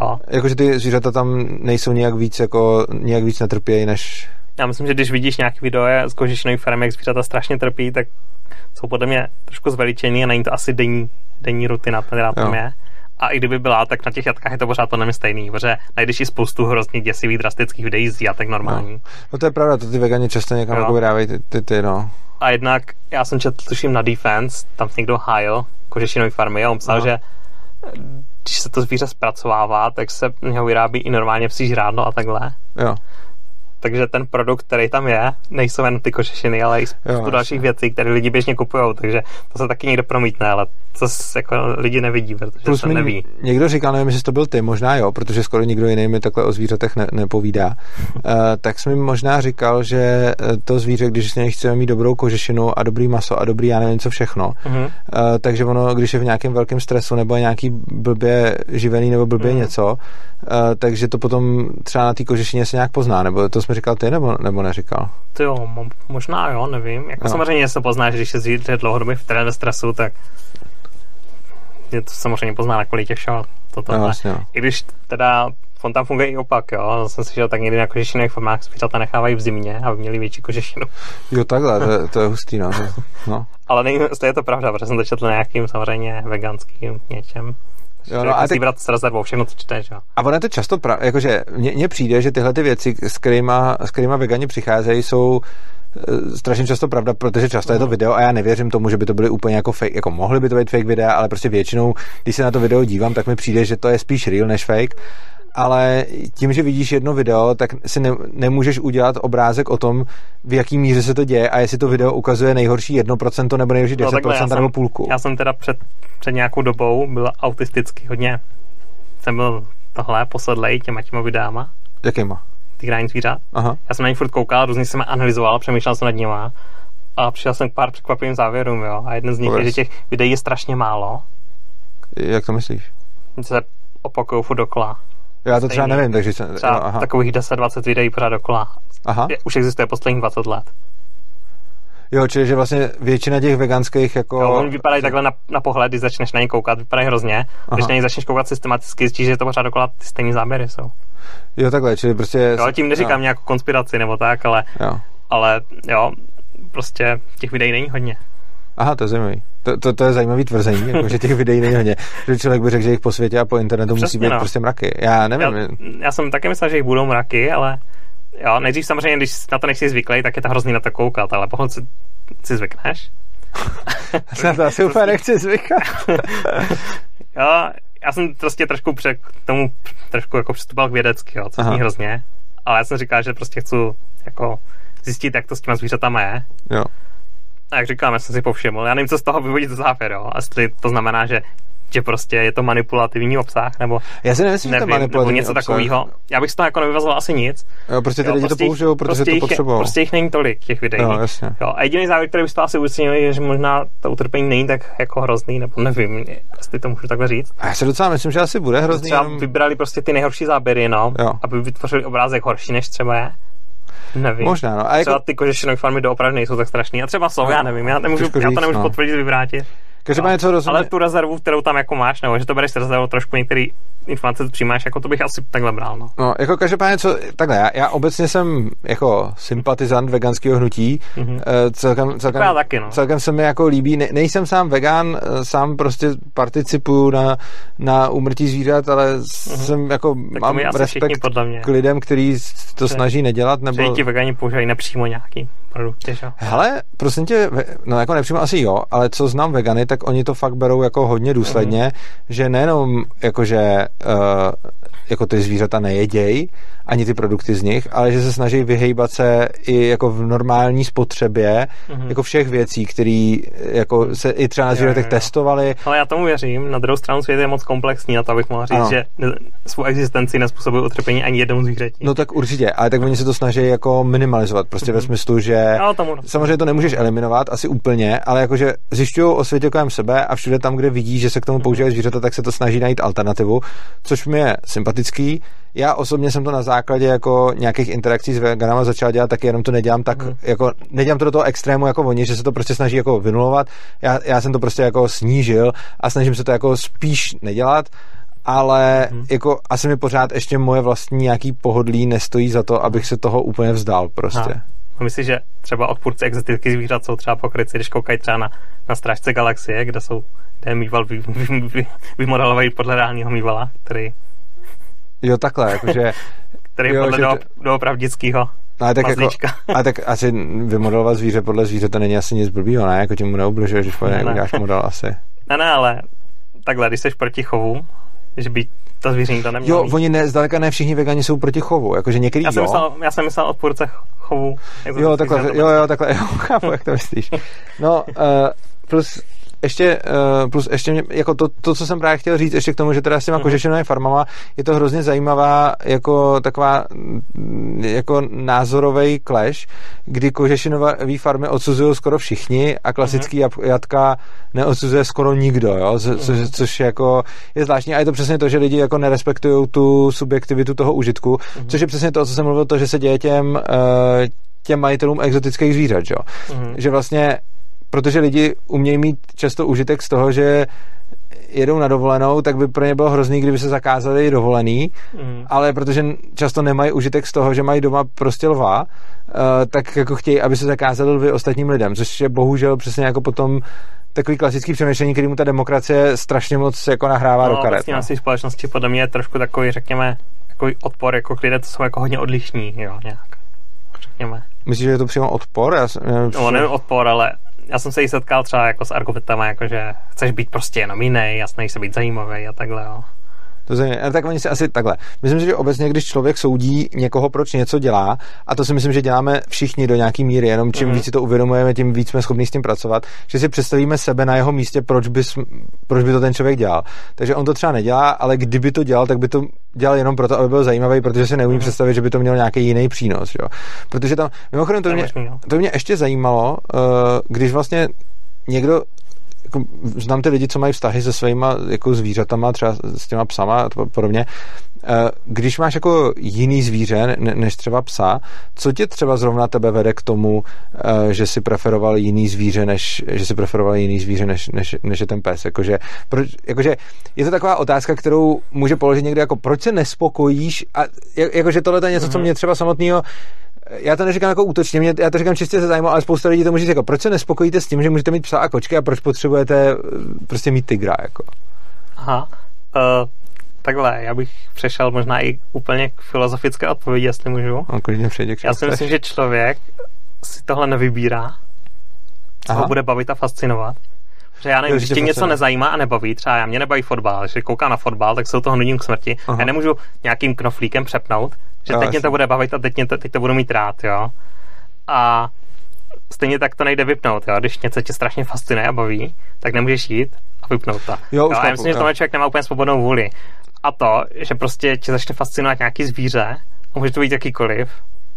Jo. Jakože ty zvířata tam nejsou nějak víc, jako, nějak víc netrpějí, než... Já myslím, že když vidíš nějaký video z kožešinových farem, jak zvířata strašně trpí, tak jsou podle mě trošku zveličený a není to asi denní, denní rutina, která tam je. A i kdyby byla, tak na těch jatkách je to pořád podle mě stejný, protože najdeš i spoustu hrozně děsivých, drastických videí z jatek normální. No to je pravda, to ty vegani často někam Jo. jako vydávají ty, ty, ty, no. A jednak, já jsem četl, tuším na Defense, tam někdo hájil kožešinový farmy a on psal, Aha. že když se to zvíře zpracovává, tak se něho vyrábí i normálně psí žrádlo a takhle. Jo. Takže ten produkt, který tam je, nejsou jen ty kožešiny, ale i spoustu dalších věcí, které lidi běžně kupují, takže to se taky někde promítne, ale to se jako lidi nevidí, protože Plus se mi neví. někdo říkal, nevím, jestli to byl ty, možná jo, protože skoro nikdo jiný mi takhle o zvířatech ne, nepovídá. uh, tak jsi mi možná říkal, že eh, to zvíře, když s něj chceme mít dobrou kožešinu a dobrý maso a dobrý já nevím co všechno, Mhm. uh, takže ono, když je v nějakém velkém stresu nebo je nějaký blbě živený nebo blbě Mhm. něco, uh, takže to potom třeba na té kožešině se nějak pozná, nebo to jsi mi říkal ty, nebo, nebo neříkal? Ty jo, mo- možná jo, nevím. Jako No. samozřejmě se pozná, že když se zvíře dlouhodobě v té stresu, tak je to samozřejmě pozná na kvalitě všeho. Toto, No, vlastně, no. I když teda on tam funguje i opak, jo. Jsem slyšel tak někdy na kožešinových formách zvířata nechávají v zimě, aby měli větší kožešinu. Jo, takhle, to, je- to je hustý, no. To, no. Ale nevím, jestli je to pravda, protože jsem to četl nějakým samozřejmě veganským něčem. Jo, no, a ty... vybrat s rezervou, všechno, co čteš. Jo. A ono je to často, pra... jakože mně přijde, že tyhle ty věci, s kterýma, s kterýma vegani přicházejí, jsou Eh, strašně často pravda, protože často je to video a já nevěřím tomu, že by to byly úplně jako fake, jako mohly by to být fake videa, ale prostě většinou, když se na to video dívám, tak mi přijde, že to je spíš real než fake ale tím, že vidíš jedno video, tak si ne, nemůžeš udělat obrázek o tom, v jaký míře se to děje a jestli to video ukazuje nejhorší 1% nebo nejhorší 10% no, takhle, nebo jsem, půlku. Já jsem teda před, před nějakou dobou byl autistický hodně. Jsem byl tohle posedlej těma těma videama. Jakýma? ty krajní zvířat. Aha. Já jsem na ně furt koukal, různě jsem analyzoval, přemýšlel jsem nad nima a přišel jsem k pár překvapivým závěrům, jo. A jeden z nich Pověz. je, že těch videí je strašně málo. Jak to myslíš? Se opakují furt dokola. Já to třeba nevím, takže jsem... Třeba jo, aha. takových 10-20 videí pořád dokola. Aha. Je, už existuje posledních 20 let. Jo, čili že vlastně většina těch veganských jako... Jo, oni vypadají takhle na, na pohled, když začneš na ně koukat, vypadají hrozně. Aha. Když na ně začneš koukat systematicky, zjistíš, že to pořád dokola ty stejné záběry jsou. Jo, takhle, čili prostě... Jo, tím neříkám jo. nějakou konspiraci nebo tak, ale, jo. ale jo, prostě těch videí není hodně. Aha, to je zajímavý. To, to, to je zajímavý tvrzení, jako, že těch videí není hodně. Že člověk by řekl, že jich po světě a po internetu Přesně, musí být no. prostě mraky. Já nevím. Já, já jsem také myslel, že jich budou mraky, ale jo, nejdřív samozřejmě, když na to nejsi zvyklý, tak je to hrozný na to koukat, ale pokud si, si zvykneš... na to asi úplně nechci zvykat. jo, já jsem prostě trošku pře, k tomu trošku jako přistupoval k vědecky, jo, co zní hrozně, ale já jsem říkal, že prostě chci jako zjistit, jak to s těma zvířatama je. Jo. A jak říkám, já jsem si povšiml, já nevím, co z toho vyvodit závěr, jo. A jestli to znamená, že že prostě je to manipulativní obsah, nebo Já si nemyslím, nevím, že to nebo něco takového. Já bych z toho jako nevyvazoval asi nic. Jo, prostě ty jo, lidi prostě to použijou, protože prostě to potřebují. Prostě jich není tolik, těch videí. Jo, jasně. Jo, a jediný závěr, který bych to asi ucenil, je, že možná to utrpení není tak jako hrozný, nebo nevím, jestli to můžu takhle říct. A já si docela myslím, že asi bude hrozný. Třeba jenom... vybrali prostě ty nejhorší záběry, no, jo. aby vytvořili obrázek horší, než třeba je. Nevím. Možná, no. A jako... Třeba ty kožešinové farmy doopravdy nejsou tak strašný. A třeba jsou, no, já nevím, já, nemůžu, já to nemůžu no. potvrdit, vyvrátit. Každopádně co rozumím. Ale tu rezervu, kterou tam jako máš, nebo že to bereš s rezervou, trošku některý informace přijímáš, jako to bych asi takhle bral. No, no jako každopádně, co, takhle, já, já obecně jsem jako sympatizant veganského hnutí, mm-hmm. celkem, celkem, já taky, no. celkem se mi jako líbí, ne, nejsem sám vegan, eh, sám prostě participuju na, na umrtí zvířat, ale mm-hmm. jsem jako, tak mám respekt podle mě. k lidem, kteří to že, snaží nedělat, nebo... Že ti vegani používají nepřímo nějaký produkty, že? Hele, prosím tě, no jako nepřímo asi jo, ale co znám vegany, tak oni to fakt berou jako hodně důsledně, mm-hmm. že nejenom jakože uh, jako ty zvířata nejeděj, ani ty produkty z nich, ale že se snaží vyhejbat se i jako v normální spotřebě, mm-hmm. jako všech věcí, které jako se i třeba na zvířatech testovali. Ale já tomu věřím, na druhou stranu svět je moc komplexní na to, abych mohl říct, ano. že svou existenci nespůsobuje utrpení ani jednomu zvířeti. No tak určitě, ale tak oni se to snaží jako minimalizovat, prostě mm-hmm. ve smyslu, že no, tomu. samozřejmě to nemůžeš eliminovat, asi úplně, ale jakože zjišťují o světě kolem sebe a všude tam, kde vidí, že se k tomu používají zvířata, tak se to snaží najít alternativu, což mi je sympatický. Já osobně jsem to na základě jako nějakých interakcí s veganama začal dělat, tak jenom to nedělám tak, mm. jako, nedělám to do toho extrému jako oni, že se to prostě snaží jako vynulovat. Já, já jsem to prostě jako snížil a snažím se to jako spíš nedělat ale mm. jako asi mi pořád ještě moje vlastní nějaký pohodlí nestojí za to, abych se toho úplně vzdal prostě. A myslíš, že třeba odpůrci exotiky zvířat jsou třeba pokryci, když koukají třeba na, na strážce galaxie, kde jsou ten mýval vy, vy, vy, vymodelovali podle reálního mývala, který Jo, takhle, jakože... Který jo, podle do, doopravdického ale tak, jako, ale tak asi vymodelovat zvíře podle zvíře to není asi nic blbýho, ne? Jako tím mu neubližuješ, když ne, uděláš model asi. Ne, ne, ale takhle, když jsi proti chovu, že by to zvíření to nemělo Jo, mít. oni ne, zdaleka ne všichni vegani jsou proti chovu, jakože některý já jsem jo. Myslel, já jsem myslel odpůrce chovu. Jo, takhle, jo, jo, takhle, jo, chápu, jak to myslíš. No, uh, plus ještě, uh, plus ještě mě, jako to, to, co jsem právě chtěl říct, ještě k tomu, že teda s těma mm. kožešinovými farmama je to hrozně zajímavá jako taková mm, jako názorový clash, kdy kožešinové farmy odsuzují skoro všichni a klasický mm. jatka neodsuzuje skoro nikdo, jo? Co, co, mhm. což jako je zvláštní a je to přesně to, že lidi jako nerespektují tu subjektivitu toho užitku, mm. což je přesně to, co jsem mluvil, to, že se děje těm uh, těm majitelům exotických zvířat, jo? Mm. že vlastně protože lidi umějí mít často užitek z toho, že jedou na dovolenou, tak by pro ně bylo hrozný, kdyby se zakázali dovolený, mm. ale protože často nemají užitek z toho, že mají doma prostě lva, uh, tak jako chtějí, aby se zakázali lvy ostatním lidem, což je bohužel přesně jako potom takový klasický přemýšlení, který mu ta demokracie strašně moc jako nahrává no, do karet. Vlastně naší společnosti podle mě je trošku takový, řekněme, takový odpor, jako lidé to jsou jako hodně odlišní, jo, nějak. Řekněme. Myslíš, že je to přímo odpor? Já, jsem, já no, nevím odpor, ale já jsem se jí setkal třeba jako s argumentama, jako že chceš být prostě jenom jiný, jasný se být zajímavý a takhle, jo. To je, tak oni si asi takhle. Myslím si, že obecně, když člověk soudí někoho, proč něco dělá, a to si myslím, že děláme všichni do nějaký míry, jenom čím mm-hmm. víc si to uvědomujeme, tím víc jsme schopni s tím pracovat, že si představíme sebe na jeho místě, proč by, proč by to ten člověk dělal. Takže on to třeba nedělá, ale kdyby to dělal, tak by to dělal jenom proto, aby byl zajímavý, protože si neumím mm-hmm. představit, že by to mělo nějaký jiný přínos. Jo? Protože tam, mimochodem, to mě, to mě ještě zajímalo, uh, když vlastně někdo jako, znám ty lidi, co mají vztahy se svýma jako zvířatama, třeba s těma psama a podobně. Eh, když máš jako jiný zvíře než třeba psa, co tě třeba zrovna tebe vede k tomu, eh, že si preferoval jiný zvíře, než, že si preferoval jiný zvíře, než, než, než je ten pes? Jakože, proč, jakože je to taková otázka, kterou může položit někdo jako proč se nespokojíš? A jakože tohle je něco, co mhm. mě třeba samotného já to neříkám jako útočně, mě, já to říkám čistě se zájmu, ale spousta lidí to může říct jako, proč se nespokojíte s tím, že můžete mít psa a kočky a proč potřebujete eh, prostě mít tygra, jako. Aha, uh, takhle, já bych přešel možná i úplně k filozofické odpovědi, jestli můžu. No, klidně přejde, Já si myslím, že člověk si tohle nevybírá, co Aha. ho bude bavit a fascinovat. Že já nevím, když tě něco nezajímá a nebaví, třeba já mě nebaví fotbal, když koukám na fotbal, tak se u toho nudím k smrti. Aha. Já nemůžu nějakým knoflíkem přepnout, že no, teď mě to bude bavit a teď, mě to, teď to budu mít rád, jo. A stejně tak to nejde vypnout, jo. Když něco tě strašně fascinuje a baví, tak nemůžeš jít a vypnout to. Jo, jo, já myslím, že tohle člověk nemá úplně svobodnou vůli. A to, že prostě tě začne fascinovat nějaký zvíře, a může to být jakýkoliv.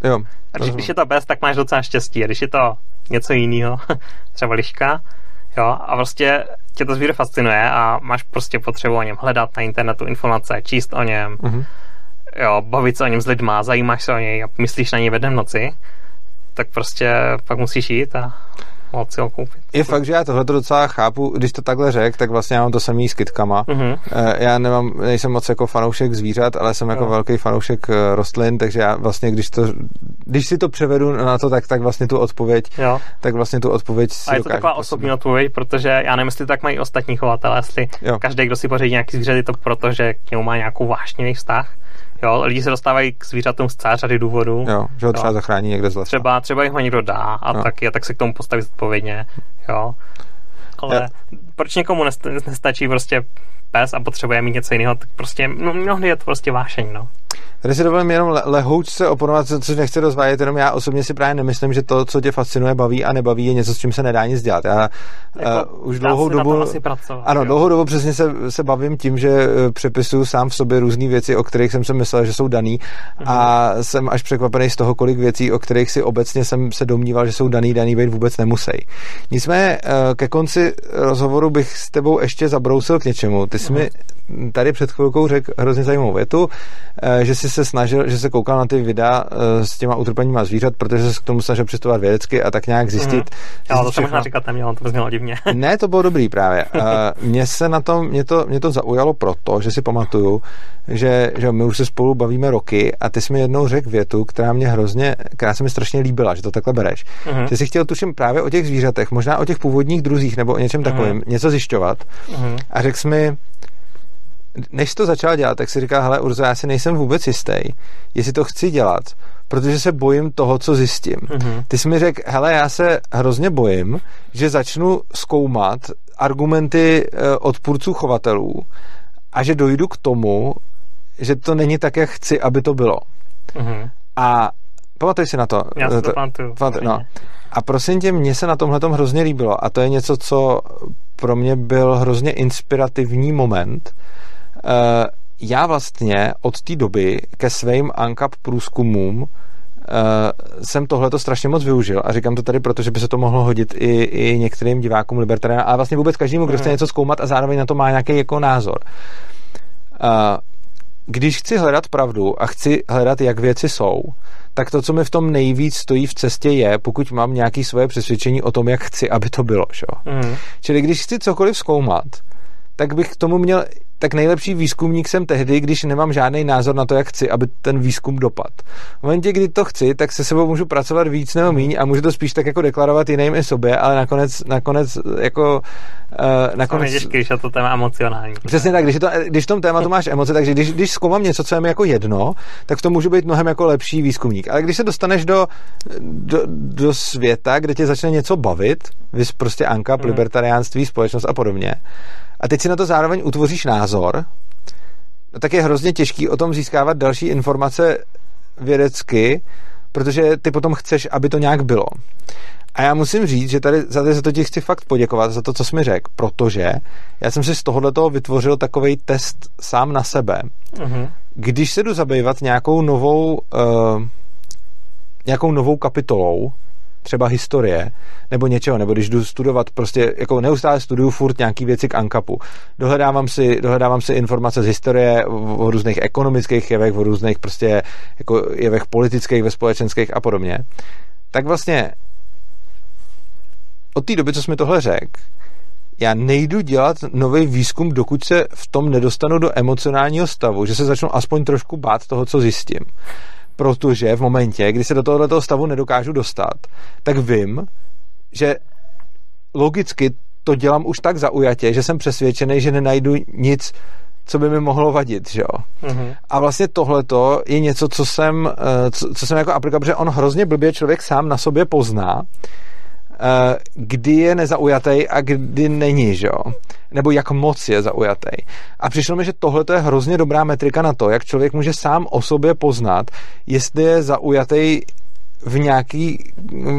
Jo. A když, když je to bez, tak máš docela štěstí. A když je to něco jiného, třeba liška, jo, a prostě tě to zvíře fascinuje a máš prostě potřebu o něm hledat na internetu informace, číst o něm, mm-hmm jo, bavit se o něm s lidma, zajímáš se o něj a myslíš na něj ve dnem noci, tak prostě pak musíš jít a moc si ho koupit. Je fakt, že já tohle docela chápu, když to takhle řek, tak vlastně já mám to samý s kytkama. Mm-hmm. Já nemám, nejsem moc jako fanoušek zvířat, ale jsem jako no. velký fanoušek eh, rostlin, takže já vlastně, když to, když si to převedu na to, tak, tak vlastně tu odpověď, jo. tak vlastně tu odpověď si A je to taková osobní odpověď, protože já nevím, jestli tak mají ostatní chovatelé, jestli jo. každý, kdo si pořídí nějaký zvíře, je to proto, že k němu má nějakou vášnivý vztah, Jo, lidi se dostávají k zvířatům z celé řady důvodů. Jo, že ho třeba jo. zachrání někde z lesa. Třeba, třeba jich ho někdo dá a jo. tak, a tak se k tomu postaví zodpovědně. Jo. Ale. Proč někomu nestačí prostě pes a potřebuje mít něco jiného, tak prostě no, mnohdy je to prostě vášeň, no. Tady si dovolím jenom lehoučce oponovat, co nechci rozvádět, jenom já osobně si právě nemyslím, že to, co tě fascinuje, baví a nebaví, je něco, s čím se nedá nic dělat. Já jako, uh, už dlouhou dobu, pracovat, ano, jo. dlouhou dobu přesně se, se bavím tím, že eh, přepisuju sám v sobě různé věci, o kterých jsem si myslel, že jsou daný mhm. a jsem až překvapený z toho, kolik věcí, o kterých si obecně jsem se domníval, že jsou daný, daný být vůbec nemusí. Nicméně uh, ke konci rozhovoru bych s tebou ještě zabrousil k něčemu. Ty jsi mi tady před chvilkou řekl hrozně zajímavou větu, uh, že jsi se snažil, že se koukal na ty videa uh, s těma utrpeníma zvířat, protože se k tomu snažil přistupovat vědecky a tak nějak zjistit. Mm-hmm. Já to jsem možná říkat neměl, to znělo divně. ne, to bylo dobrý právě. Uh, mě se na tom, mě to, mě to zaujalo proto, že si pamatuju, že, že my už se spolu bavíme roky a ty jsi mi jednou řekl větu, která mě hrozně, která se mi strašně líbila, že to takhle bereš. Mm-hmm. Ty jsi chtěl tuším právě o těch zvířatech, možná o těch původních druzích nebo o něčem mm-hmm. takovém, něco zjišťovat mm-hmm. a řekl jsi mi, než to začal dělat, tak si říká, hele Urzo, já si nejsem vůbec jistý, jestli to chci dělat, protože se bojím toho, co zjistím. Mm-hmm. Ty jsi mi řekl, hele, já se hrozně bojím, že začnu zkoumat argumenty e, odpůrců chovatelů a že dojdu k tomu, že to není tak, jak chci, aby to bylo. Mm-hmm. A pamatuj si na to. Já si to pamatuju. No. A prosím tě, mně se na tomhle hrozně líbilo a to je něco, co pro mě byl hrozně inspirativní moment, Eh, já vlastně od té doby ke svým ANCAP průzkumům Uh, jsem tohleto strašně moc využil a říkám to tady, protože by se to mohlo hodit i, i některým divákům libertariánům a vlastně vůbec každému, kdo chce hmm. něco zkoumat a zároveň na to má nějaký jako názor. Uh, když chci hledat pravdu a chci hledat, jak věci jsou, tak to, co mi v tom nejvíc stojí v cestě, je, pokud mám nějaké svoje přesvědčení o tom, jak chci, aby to bylo. Šo? Mm. Čili když chci cokoliv zkoumat, tak bych k tomu měl tak nejlepší výzkumník jsem tehdy, když nemám žádný názor na to, jak chci, aby ten výzkum dopad. V momentě, kdy to chci, tak se sebou můžu pracovat víc nebo méně a můžu to spíš tak jako deklarovat jiným i sobě, ale nakonec, nakonec jako Uh, nakonec... To je těžký, když je to téma emocionální. Přesně tak, když, je to, když v tom tématu máš emoce, takže když, když zkoumám něco, co je mi jako jedno, tak v tom můžu být mnohem jako lepší výzkumník. Ale když se dostaneš do, do, do světa, kde tě začne něco bavit, vys prostě ANKA, hmm. libertariánství, společnost a podobně, a teď si na to zároveň utvoříš názor, no tak je hrozně těžký o tom získávat další informace vědecky, protože ty potom chceš, aby to nějak bylo. A já musím říct, že tady za, za to ti chci fakt poděkovat, za to, co jsi mi řekl, protože já jsem si z tohohle toho vytvořil takový test sám na sebe. Uh-huh. Když se jdu zabývat nějakou novou, uh, nějakou novou kapitolou, třeba historie nebo něčeho, nebo když jdu studovat, prostě jako neustále studuju furt nějaký věci k ANKAPu. Dohledávám si, dohledávám si informace z historie o, různých ekonomických jevech, o různých prostě jako jevech politických, ve společenských a podobně. Tak vlastně od té doby, co jsi mi tohle řekl, já nejdu dělat nový výzkum, dokud se v tom nedostanu do emocionálního stavu, že se začnu aspoň trošku bát toho, co zjistím protože v momentě, kdy se do tohoto stavu nedokážu dostat, tak vím, že logicky to dělám už tak zaujatě, že jsem přesvědčený, že nenajdu nic, co by mi mohlo vadit, že jo. Mm-hmm. A vlastně tohleto je něco, co jsem, eh, co, co jsem jako aplikoval, protože on hrozně blbě člověk sám na sobě pozná, kdy je nezaujatý a kdy není, že jo? Nebo jak moc je zaujatý. A přišlo mi, že tohle je hrozně dobrá metrika na to, jak člověk může sám o sobě poznat, jestli je zaujatý v, nějaký,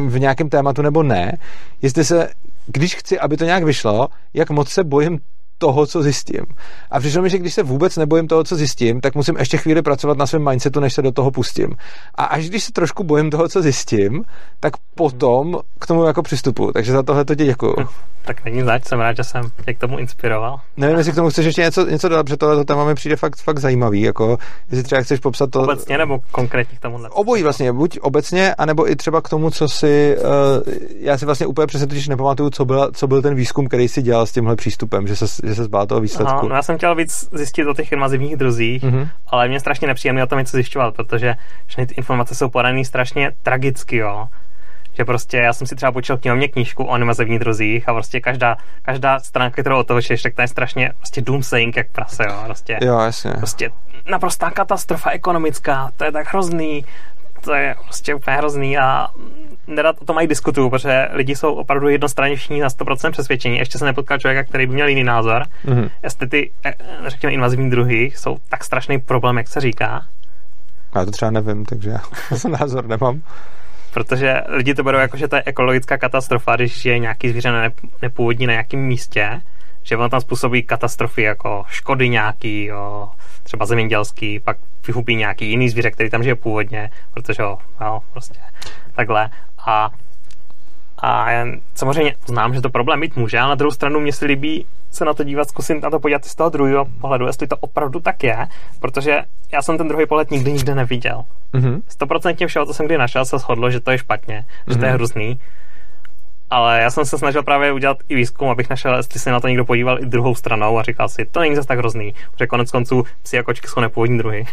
v nějakém tématu nebo ne, jestli se když chci, aby to nějak vyšlo, jak moc se bojím toho, co zjistím. A přišlo mi, že když se vůbec nebojím toho, co zjistím, tak musím ještě chvíli pracovat na svém mindsetu, než se do toho pustím. A až když se trošku bojím toho, co zjistím, tak potom k tomu jako přistupu. Takže za tohle to ti děkuju. Tak není zač, jsem rád, že jsem tě k tomu inspiroval. Nevím, jestli k tomu chceš ještě něco, něco dodat, protože tohle téma mi přijde fakt, fakt zajímavý. Jako, jestli třeba chceš popsat to. Obecně nebo konkrétně k tomu? Obojí vlastně, buď obecně, anebo i třeba k tomu, co si. Uh, já si vlastně úplně přesně totiž nepamatuju, co byl, co byl ten výzkum, který si dělal s tímhle přístupem, že se, že se zbál toho výsledku. Aha, no já jsem chtěl víc zjistit o těch invazivních druzích, mm-hmm. ale mě strašně nepříjemné o tom něco zjišťovat, protože všechny ty informace jsou podané strašně tragicky, jo že prostě já jsem si třeba počítal knihovně knížku o invazivních druzích a prostě každá, každá stránka, kterou otočíš, tak to je strašně prostě doomsaying jak prase, jo, prostě. Jo, jasně. Prostě naprostá katastrofa ekonomická, to je tak hrozný, to je prostě úplně hrozný a nerad o tom mají diskutuju, protože lidi jsou opravdu jednostranně všichni na 100% přesvědčení. Ještě se nepotkal člověka, který by měl jiný názor. Mm-hmm. Jestli ty, eh, řekněme, invazivní druhy jsou tak strašný problém, jak se říká. Já to třeba nevím, takže já názor nemám protože lidi to berou jako, že to je ekologická katastrofa, když je nějaký zvíře nepůvodní na nějakém místě, že on tam způsobí katastrofy jako škody nějaký, jo, třeba zemědělský, pak vyhubí nějaký jiný zvíře, který tam žije původně, protože ho, jo, prostě takhle. A, a já samozřejmě znám, že to problém mít může, ale na druhou stranu mě se líbí se na to dívat, zkusím na to podívat z toho druhého pohledu, jestli to opravdu tak je, protože já jsem ten druhý pohled nikdy nikde neviděl. Mhm. Stoprocentně mm-hmm. všeho, co jsem kdy našel, se shodlo, že to je špatně, mm-hmm. že to je mhm. hrozný. Ale já jsem se snažil právě udělat i výzkum, abych našel, jestli se na to někdo podíval i druhou stranou a říkal si, to není zase tak hrozný, protože konec konců psi a kočky jsou nepůvodní druhy.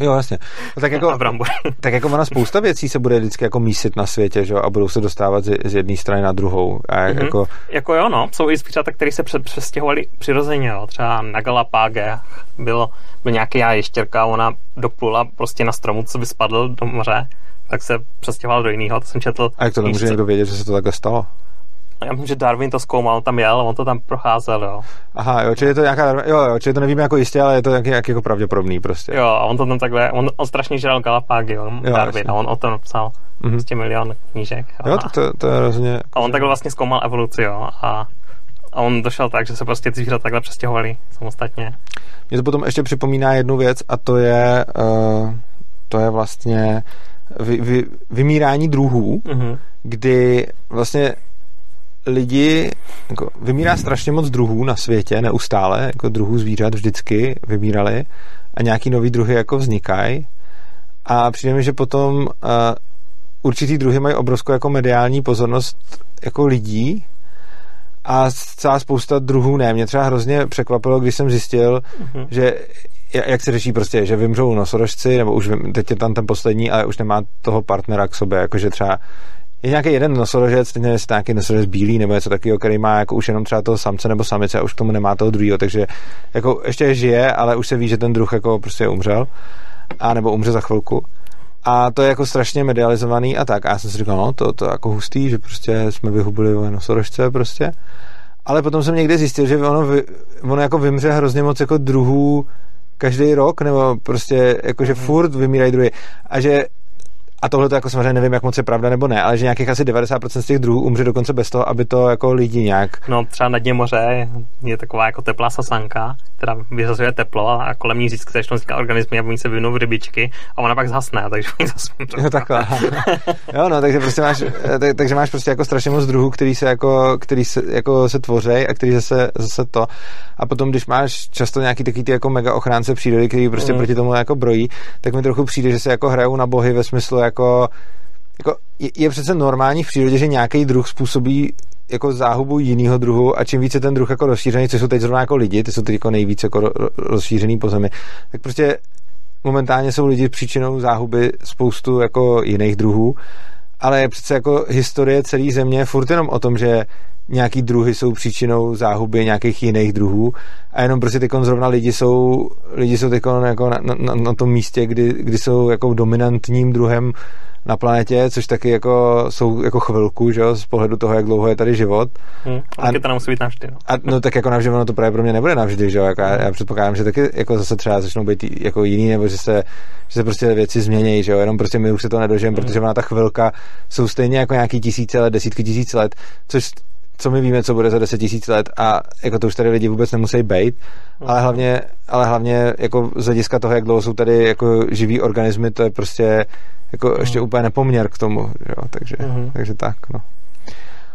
Jo, jasně. No, tak, jako, tak jako ona spousta věcí se bude vždycky jako mísit na světě, že? a budou se dostávat z, z jedné strany na druhou. A mm-hmm. jako... jako jo, no. Jsou i zvířata, které se přestěhovali přirozeně. Jo. Třeba na Galapágech bylo, byl nějaký ještěrka, ona doplula prostě na stromu, co by spadl do moře, tak se přestěhoval do jiného, to jsem četl. A jak to nemůže někdo vědět, že se to takhle stalo? Já myslím, že Darwin to zkoumal, on tam jel, on to tam procházel, jo. Aha, jo, čili je to nějaká, jo, jo, čili to nevíme jako jistě, ale je to nějaký, nějaký jako pravděpodobný prostě. Jo, a on to tam takhle, on, on strašně žral Galapágy, jo, jo Darwin, jasně. a on o tom napsal mm-hmm. prostě milion knížek. Jo, tak to, to je hrozně... A on takhle vlastně zkoumal evoluci, jo, a, a on došel tak, že se prostě ty zvířata takhle přestěhovali samostatně. Mě to potom ještě připomíná jednu věc a to je, uh, to je vlastně vy, vy, vymírání druhů, mm-hmm. kdy vlastně lidi, jako vymírá strašně moc druhů na světě, neustále, jako druhů zvířat vždycky vymírali a nějaký nový druhy jako vznikají a přijde mi, že potom uh, určitý druhy mají obrovskou jako mediální pozornost jako lidí a celá spousta druhů ne. Mě třeba hrozně překvapilo, když jsem zjistil, mm-hmm. že jak se řeší prostě, že vymřou nosorožci, nebo už vím, teď je tam ten poslední, ale už nemá toho partnera k sobě, jakože třeba je nějaký jeden nosorožec, teď nevím, jestli nějaký nosorožec bílý nebo něco takového, který má jako už jenom třeba toho samce nebo samice a už k tomu nemá toho druhého, takže jako ještě žije, ale už se ví, že ten druh jako prostě umřel a nebo umře za chvilku. A to je jako strašně medializovaný a tak. A já jsem si říkal, no, to, to je jako hustý, že prostě jsme vyhubili nosorožce prostě. Ale potom jsem někde zjistil, že ono, ono jako vymře hrozně moc jako druhů každý rok, nebo prostě jako, že furt vymírají druhy. A že a tohle to jako samozřejmě nevím, jak moc je pravda nebo ne, ale že nějakých asi 90% z těch druhů umře dokonce bez toho, aby to jako lidi nějak. No třeba na dně moře je taková jako teplá sasanka, která vyřazuje teplo a kolem ní získá začnou vznikat organismy a oni se vyvinou rybičky a ona pak zhasne, takže oni zase Jo, takhle. jo, no, takže prostě máš, tak, takže máš prostě jako strašně moc druhů, který se jako, který se, jako se tvoří a který zase, zase to. A potom, když máš často nějaký takový ty jako mega ochránce přírody, který prostě mm. proti tomu jako brojí, tak mi trochu přijde, že se jako hrajou na bohy ve smyslu jako, jako je, je přece normální v přírodě, že nějaký druh způsobí jako záhubu jiného druhu a čím více ten druh jako rozšířený, co jsou teď zrovna jako lidi, ty jsou teď jako nejvíce jako rozšířený po zemi, tak prostě momentálně jsou lidi příčinou záhuby spoustu jako jiných druhů, ale přece jako historie celé země je furt jenom o tom, že nějaký druhy jsou příčinou záhuby nějakých jiných druhů a jenom prostě teď zrovna lidi jsou, lidi jsou jako na, na, na, tom místě, kdy, kdy jsou jako dominantním druhem na planetě, což taky jako jsou jako chvilku, že jo, z pohledu toho, jak dlouho je tady život. Hmm, a taky to nemusí být navždy. No. A, no tak jako navždy, no to právě pro mě nebude navždy, že jo, jako já, já, předpokládám, že taky jako zase třeba začnou být jako jiný, nebo že se, že se prostě věci změní, že jo, jenom prostě my už se to nedožijeme, hmm. protože ona ta chvilka jsou stejně jako nějaký tisíce let, desítky tisíc let, což co my víme, co bude za 10 tisíc let a jako to už tady lidi vůbec nemusí být, ale mhm. hlavně, ale hlavně jako z hlediska toho, jak dlouho jsou tady jako živý organismy, to je prostě jako ještě úplně nepoměr k tomu, jo, takže, uh-huh. takže tak, no.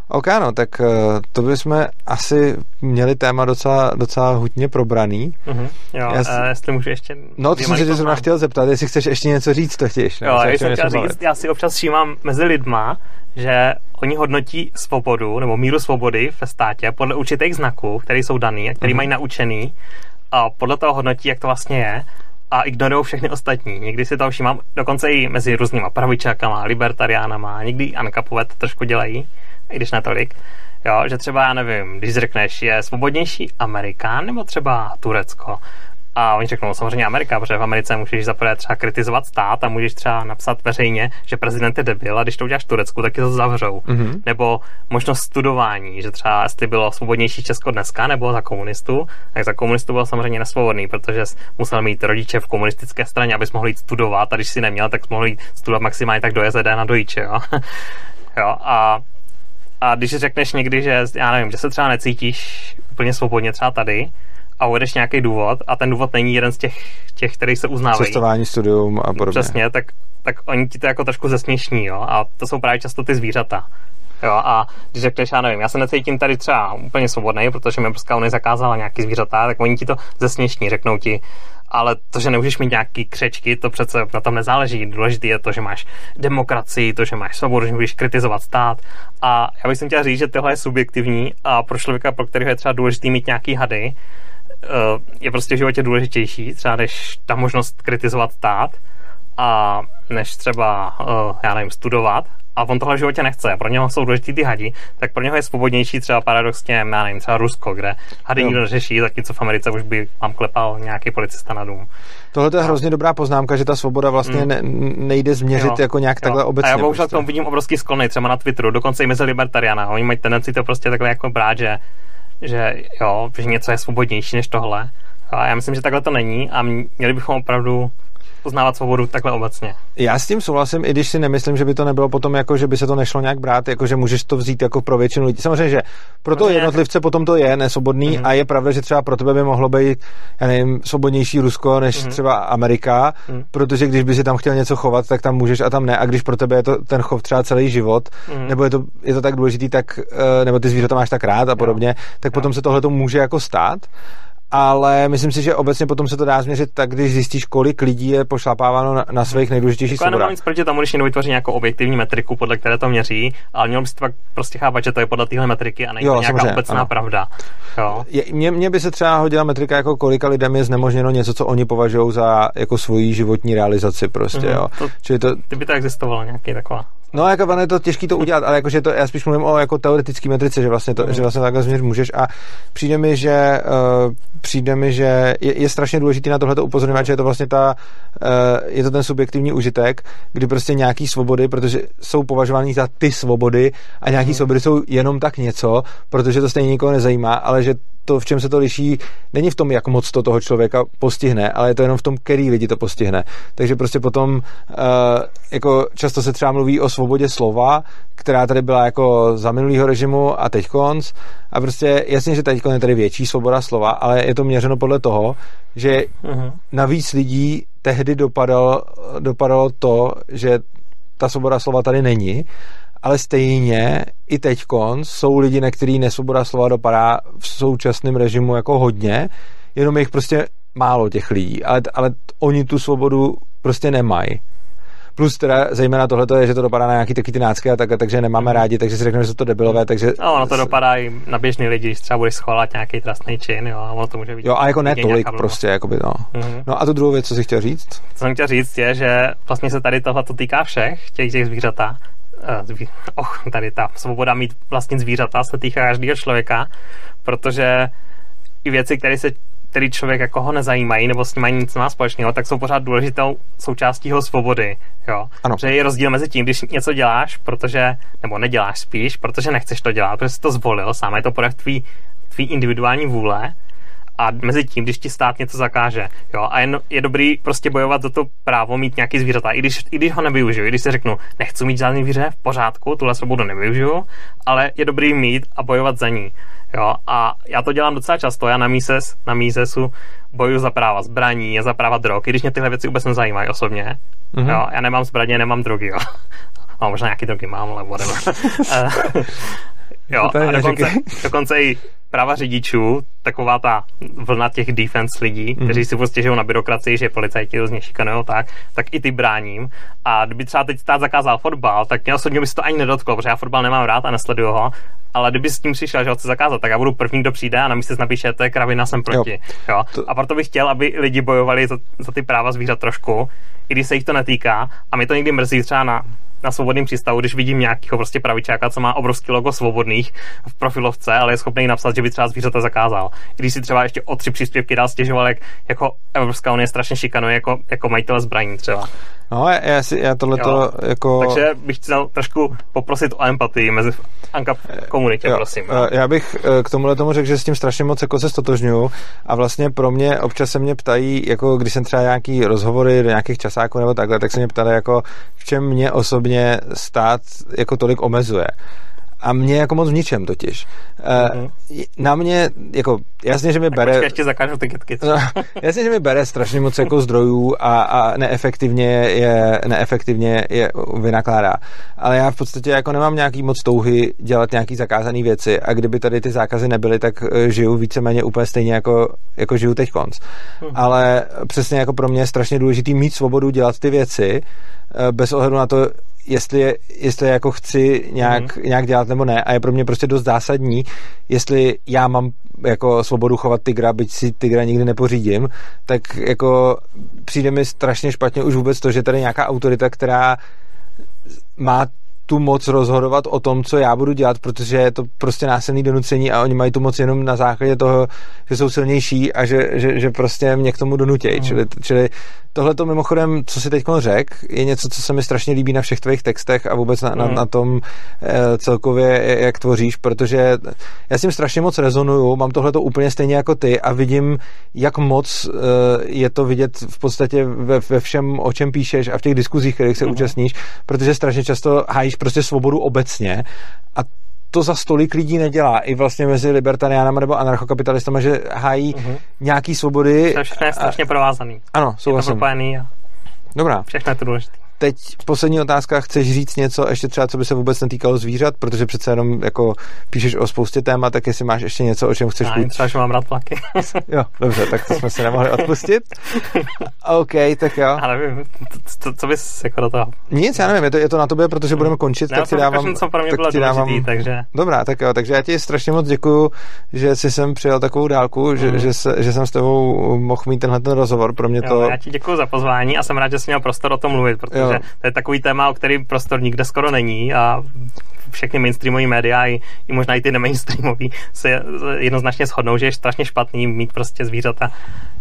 OK, no, tak uh, to bychom asi měli téma docela, docela hutně probraný. Uh-huh. Jo, já, uh, jestli můžu ještě... No, to jsem se tě zrovna chtěl zeptat, jestli chceš ještě něco říct totiž. Jo, já, jsem chtěl říct, já si občas všímám mezi lidma, že oni hodnotí svobodu nebo míru svobody ve státě podle určitých znaků, které jsou daný, které uh-huh. mají naučený a podle toho hodnotí, jak to vlastně je a ignorují všechny ostatní. Někdy si to všímám dokonce i mezi různýma pravičákama, libertariánama, někdy Ankapové to trošku dělají, i když netolik. Jo, že třeba, já nevím, když řekneš, je svobodnější Amerikán nebo třeba Turecko, a oni řeknou, no, samozřejmě Amerika, protože v Americe můžeš zaprvé třeba kritizovat stát a můžeš třeba napsat veřejně, že prezident je debil a když to uděláš v Turecku, tak je to zavřou. Mm-hmm. Nebo možnost studování, že třeba jestli bylo svobodnější Česko dneska nebo za komunistů, tak za komunistů byl samozřejmě nesvobodný, protože musel mít rodiče v komunistické straně, abys mohl jít studovat a když si neměl, tak mohl jít studovat maximálně tak do JZD na dojiče. Jo? jo? A a když řekneš někdy, že já nevím, že se třeba necítíš úplně svobodně třeba tady, a uvedeš nějaký důvod a ten důvod není jeden z těch, těch který se uznávají. Cestování, studium a podobně. Přesně, tak, tak oni ti to jako trošku zesměšní, jo, a to jsou právě často ty zvířata. Jo, a když řekneš, já nevím, já se necítím tady třeba úplně svobodný, protože mi Evropská unie zakázala nějaký zvířata, tak oni ti to zesměšní, řeknou ti, ale to, že nemůžeš mít nějaký křečky, to přece na tom nezáleží. Důležité je to, že máš demokracii, to, že máš svobodu, že můžeš kritizovat stát. A já bych chtěl říct, že tohle je subjektivní a pro člověka, pro kterého je třeba důležité mít nějaký hady, Eh, je prostě v životě důležitější, třeba než ta možnost kritizovat stát a než třeba, eh, já nevím, studovat a on tohle v životě nechce pro něho jsou důležitý ty hadi, tak pro něho je svobodnější třeba paradoxně, já nevím, třeba Rusko, kde hady jo. nikdo neřeší, zatímco v Americe už by vám klepal nějaký policista na dům. Tohle je hrozně dobrá poznámka, že ta svoboda vlastně mm. ne, nejde změřit jo. jako nějak jo. takhle obecně. A já bohužel prostě. tomu vidím obrovský sklony, třeba na Twitteru, dokonce i mezi libertariana. Oni mají tendenci to prostě takhle jako brát, že že jo, že něco je svobodnější než tohle. A já myslím, že takhle to není a měli bychom opravdu poznávat svobodu takhle obecně. Já s tím souhlasím, i když si nemyslím, že by to nebylo potom jako, že by se to nešlo nějak brát, jako že můžeš to vzít jako pro většinu lidí. Samozřejmě, že pro to jednotlivce potom to je nesvobodný mm-hmm. a je pravda, že třeba pro tebe by mohlo být, já nevím, svobodnější Rusko než mm-hmm. třeba Amerika, mm-hmm. protože když by si tam chtěl něco chovat, tak tam můžeš a tam ne. A když pro tebe je to ten chov třeba celý život, mm-hmm. nebo je to, je to tak důležitý, tak, eh, nebo ty zvířata máš tak rád a podobně, jo. tak jo. potom se tohle to může jako stát. Ale myslím si, že obecně potom se to dá změřit tak, když zjistíš, kolik lidí je pošlapáváno na, na svých nejdůležitějších Jako já nemám nic proti tomu, když někdo vytvoří nějakou objektivní metriku, podle které to měří, ale měl byste pak prostě chápat, že to je podle téhle metriky a není Jo, to nějaká samozřejmě, obecná ano. pravda. Jo. Je, mně, mně by se třeba hodila metrika, jako kolika lidem je znemožněno něco, co oni považují za jako svoji životní realizaci prostě, Mhm, jo. to- Čili to, Kdyby to existovalo nějaký taková. No, jako ono je to těžké to udělat, ale jakože to, já spíš mluvím o jako teoretický metrice, že vlastně, to, Mhm. že vlastně takhle změřit můžeš a přijde mi, že uh, přijde mi, že je, je strašně důležité na tohle upozorňovat, že je to vlastně ta, uh, je to ten subjektivní užitek, kdy prostě nějaký svobody, protože jsou považovány za ty svobody a nějaký Mhm. svobody jsou jenom tak něco, protože to stejně nikoho nezajímá, ale že to, v čem se to liší, není v tom, jak moc to toho člověka postihne, ale je to jenom v tom, který lidi to postihne. Takže prostě potom uh, jako často se třeba mluví o svobodě slova, která tady byla jako za minulýho režimu a teď konc. A prostě jasně, že teď je tady větší svoboda slova, ale je to měřeno podle toho, že Mhm. na víc lidí tehdy dopadalo, dopadalo to, že ta svoboda slova tady není, ale stejně i teď jsou lidi, na který nesvoboda slova dopadá v současném režimu jako hodně, jenom je jich prostě málo těch lidí, ale, ale oni tu svobodu prostě nemají. Plus teda zejména tohle je, že to dopadá na nějaký taky ty nácky a tak, takže nemáme rádi, takže si řekneme, že jsou to debilové, takže... No, ono to dopadá i na běžný lidi, když třeba budeš schvalovat nějaký trestný čin, jo, a ono to může být. Jo, a jako ne tolik prostě, jakoby no. Mhm. No a tu druhou věc, co jsi chtěl říct? Co jsem chtěl říct je, že vlastně se tady tohle týká všech těch, těch zvířata. Oh, tady ta svoboda mít vlastnit zvířata se týká každého člověka, protože i věci, které se který člověk jako ho nezajímají nebo s ním mají nic má společného, tak jsou pořád důležitou součástí jeho svobody. Jo? Ano. Že je rozdíl mezi tím, když něco děláš, protože, nebo neděláš spíš, protože nechceš to dělat, protože jsi to zvolil sám, je to projev tvý, tvý individuální vůle, a mezi tím, když ti stát něco zakáže. Jo? A je, no- je dobrý prostě bojovat za to právo mít nějaký zvířata. I když, I když ho nevyužiju, i když si řeknu, nechci mít žádný zvíře, v pořádku, tuhle svobodu nevyužiju, ale je dobrý mít a bojovat za ní. Jo? A já to dělám docela často. Já na Mises, na Misesu bojuju za práva zbraní, za práva drog, i když mě tyhle věci vůbec nezajímají osobně. Mhm. Jo? Já nemám zbraně, nemám drogy. Jo? No, možná nějaký drogy mám, ale whatever. Eh, jo, a dokonce, dokonce i práva řidičů, taková ta vlna těch defense lidí, Mhm. kteří si prostě žijou na byrokracii, že policajti různě šikanujou, tak, tak i ty bráním. A kdyby třeba teď stát zakázal fotbal, tak mě osobně by se to ani nedotklo, protože já fotbal nemám rád a nesleduju ho. Ale kdyby s tím přišel, že ho chce zakázat, tak já budu první, kdo přijde a na místě napíše, to je kravina, jsem proti. Jo. Jo. To- A proto bych chtěl, aby lidi bojovali za, za ty práva zvířat trošku, i když se jich to netýká. A mě to někdy mrzí třeba na, na svobodném přístavu, když vidím nějakého prostě pravičáka, co má obrovský logo svobodných v profilovce, ale je schopný napsat, že by třeba zvířata zakázal. Když si třeba ještě o tři příspěvky dál stěžoval, jak jako Evropská unie strašně šikanuje jako, jako majitel zbraní třeba. No, já, já, si, já tohleto Jo. jako... Takže bych chtěl trošku poprosit o empatii mezi Anka komunitě, Jo, prosím. eh, Já bych eh, k tomuhle tomu řekl, že s tím strašně moc jako se stotožňuju a vlastně pro mě občas se mě ptají, jako když jsem třeba nějaký rozhovory do nějakých časáků nebo takhle, tak se mě ptali jako v čem mě osobně stát jako tolik omezuje. A mě jako moc v ničem totiž. Mhm. Mm-hmm. Na mě, jako jasně, že mi Tak bere... počkej, ještě zakážu ty kytky. No, jasně, že mi bere strašně moc jako zdrojů a, a neefektivně, je, neefektivně je vynakládá. Ale já v podstatě jako nemám nějaký moc touhy dělat nějaký zakázané věci a kdyby tady ty zákazy nebyly, tak eh, žiju víceméně úplně stejně jako, jako žiju teď konc. Hm. Ale přesně jako pro mě je strašně důležitý mít svobodu dělat ty věci eh, bez ohledu na to, jestli, je, jestli jako chci nějak, Mhm. nějak dělat nebo ne a je pro mě prostě dost zásadní, jestli já mám jako svobodu chovat tygra, byť si tygra nikdy nepořídím, tak jako přijde mi strašně špatně už vůbec to, že tady nějaká autorita, která má tu moc rozhodovat o tom, co já budu dělat, protože je to prostě násilný donucení a oni mají tu moc jenom na základě toho, že jsou silnější a že, že, že prostě mě k tomu donutějí. Mhm. Čili, čili tohle to mimochodem, co si teď řekl, je něco, co se mi strašně líbí na všech tvých textech a vůbec na, na, Mhm. na tom eh, celkově, jak tvoříš, protože já s tím strašně moc rezonuju, mám tohle to úplně stejně jako ty a vidím, jak moc eh, je to vidět v podstatě ve, ve všem, o čem píšeš a v těch diskuzích, kterých se Mhm. účastníš, protože strašně často hájíš prostě svobodu obecně a to za stolik lidí nedělá. I vlastně mezi libertariánama nebo anarchokapitalistama, že hájí Mhm. nějaký svobody. To všechno je strašně provázaný. Ano, Je to souhlasím. propojený a Dobrá. všechno je to důležité. Teď poslední otázka, chceš říct něco ještě třeba, co by se vůbec netýkalo zvířat, protože přece jenom jako píšeš o spoustě témat, tak jestli máš ještě něco, o čem chceš Já třeba, že mám rád plaky. jo, dobře, tak to jsme se nemohli odpustit. OK, tak jo. Já nevím, co, co bys jako do toho? Nic, já nevím, je to, je to na tobě, protože budeme končit, ne, tak ti dávám... Co pro mě tak bylo ti dávám, důležitý, takže... Dobrá, tak jo, takže já ti strašně moc děkuju, že jsi sem přijel takovou dálku, mm. že, že, se, že jsem s tebou mohl mít tenhle ten rozhovor, pro mě to... Jo, já ti děkuji za pozvání a jsem rád, že jsi měl prostor o tom mluvit, protože jo. to je takový téma, o kterým prostor nikde skoro není a všechny mainstreamové média i, i možná i ty nemainstreamové se jednoznačně shodnou, že je strašně špatný mít prostě zvířata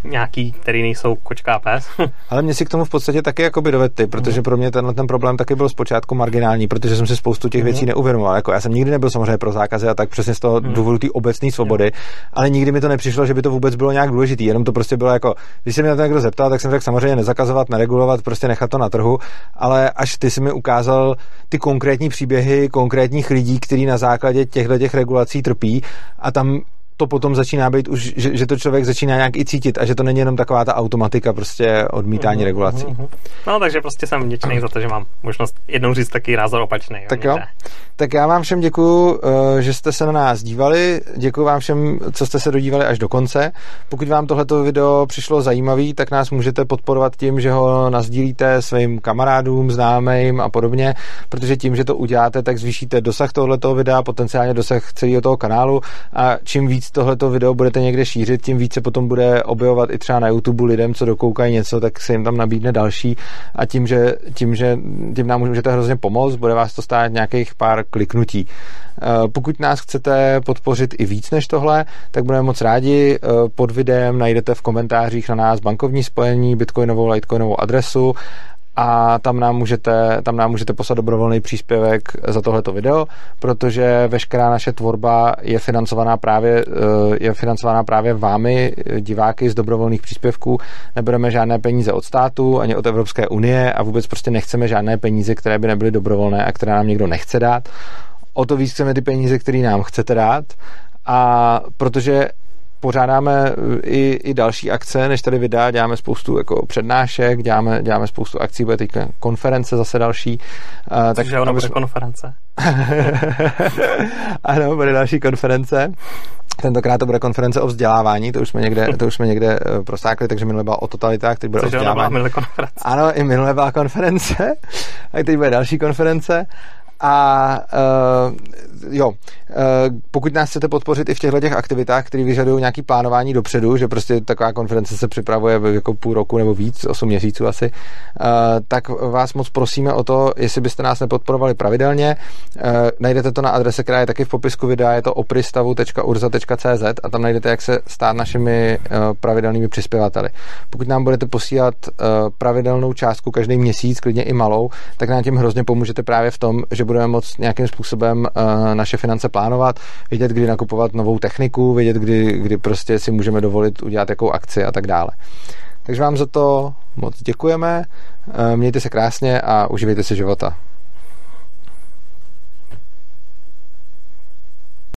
nějaký, který nejsou kočka a pes. Ale mě si k tomu v podstatě taky jako by dovedli, protože pro mě tenhle ten problém taky byl zpočátku marginální, protože jsem si spoustu těch věcí neuvědomoval. Jako já jsem nikdy nebyl samozřejmě pro zákazy a tak přesně z toho důvodu té obecné svobody, ale nikdy mi to nepřišlo, že by to vůbec bylo nějak důležité. Jenom to prostě bylo jako, když se mě na to někdo zeptal, tak jsem řekl samozřejmě nezakazovat, neregulovat, prostě nechat to na trhu, ale až ty si mi ukázal ty konkrétní příběhy konkrétních lidí, kteří na základě těchto těch regulací trpí a tam to potom začíná být už, že, že to člověk začíná nějak i cítit a že to není jenom taková ta automatika prostě odmítání uh-huh, regulací. Uh-huh. No takže prostě jsem vděčný za to, že mám možnost jednou říct taky názor opačný. Tak jo. Tak já vám všem děkuju, eh, že jste se na nás dívali. Děkuji vám všem, co jste se dodívali až do konce. Pokud vám tohleto video přišlo zajímavý, tak nás můžete podporovat tím, že ho nazdílíte svým kamarádům, známým a podobně, protože tím, že to uděláte, tak zvýšíte dosah tohoto videa, potenciálně dosah celého toho kanálu a čím víc víc tohleto video budete někde šířit, tím více potom bude objevovat i třeba na YouTube lidem, co dokoukají něco, tak se jim tam nabídne další a tím, že, tím, že tím nám můžete hrozně pomoct, bude vás to stát nějakých pár kliknutí. Eh, pokud nás chcete podpořit i víc než tohle, tak budeme moc rádi. Eh, pod videem najdete v komentářích na nás bankovní spojení, bitcoinovou, litecoinovou adresu a tam nám můžete, tam nám můžete poslat dobrovolný příspěvek za tohleto video, protože veškerá naše tvorba je financovaná právě, eh, je financovaná právě vámi, diváky z dobrovolných příspěvků. Nebereme žádné peníze od státu ani od Evropské unie a vůbec prostě nechceme žádné peníze, které by nebyly dobrovolné a které nám někdo nechce dát. O to víc chceme ty peníze, které nám chcete dát. A protože pořádáme eh, i, i další akce, než tady videa, děláme spoustu jako přednášek, děláme, děláme spoustu akcí, bude teď konference zase další. Uh, Takže ono bude konference. ano, bude další konference. Tentokrát to bude konference o vzdělávání, to už jsme někde, to už jsme někde uh, prosákli, takže minule byla o totalitách, teď bude Což o vzdělávání. konference. Ano, i minule byla konference, a teď bude další konference. A uh, jo, uh, pokud nás chcete podpořit i v těchto těch aktivitách, které vyžadují nějaký plánování dopředu, že prostě taková konference se připravuje jako půl roku nebo víc, 8 měsíců asi, uh, tak vás moc prosíme o to, jestli byste nás nepodporovali pravidelně. Uh, najdete to na adrese, která je taky v popisku videa, je to opristavu.urza.cz a tam najdete, jak se stát našimi pravidelnými přispěvateli. Pokud nám budete posílat pravidelnou částku každý měsíc, klidně i malou, tak nám tím hrozně pomůžete právě v tom, že budeme moct nějakým způsobem naše finance plánovat, vědět, kdy nakupovat novou techniku, vědět, kdy, kdy prostě si můžeme dovolit udělat jakou akci a tak dále. Takže vám za to moc děkujeme, uh, mějte se krásně a uživejte si života.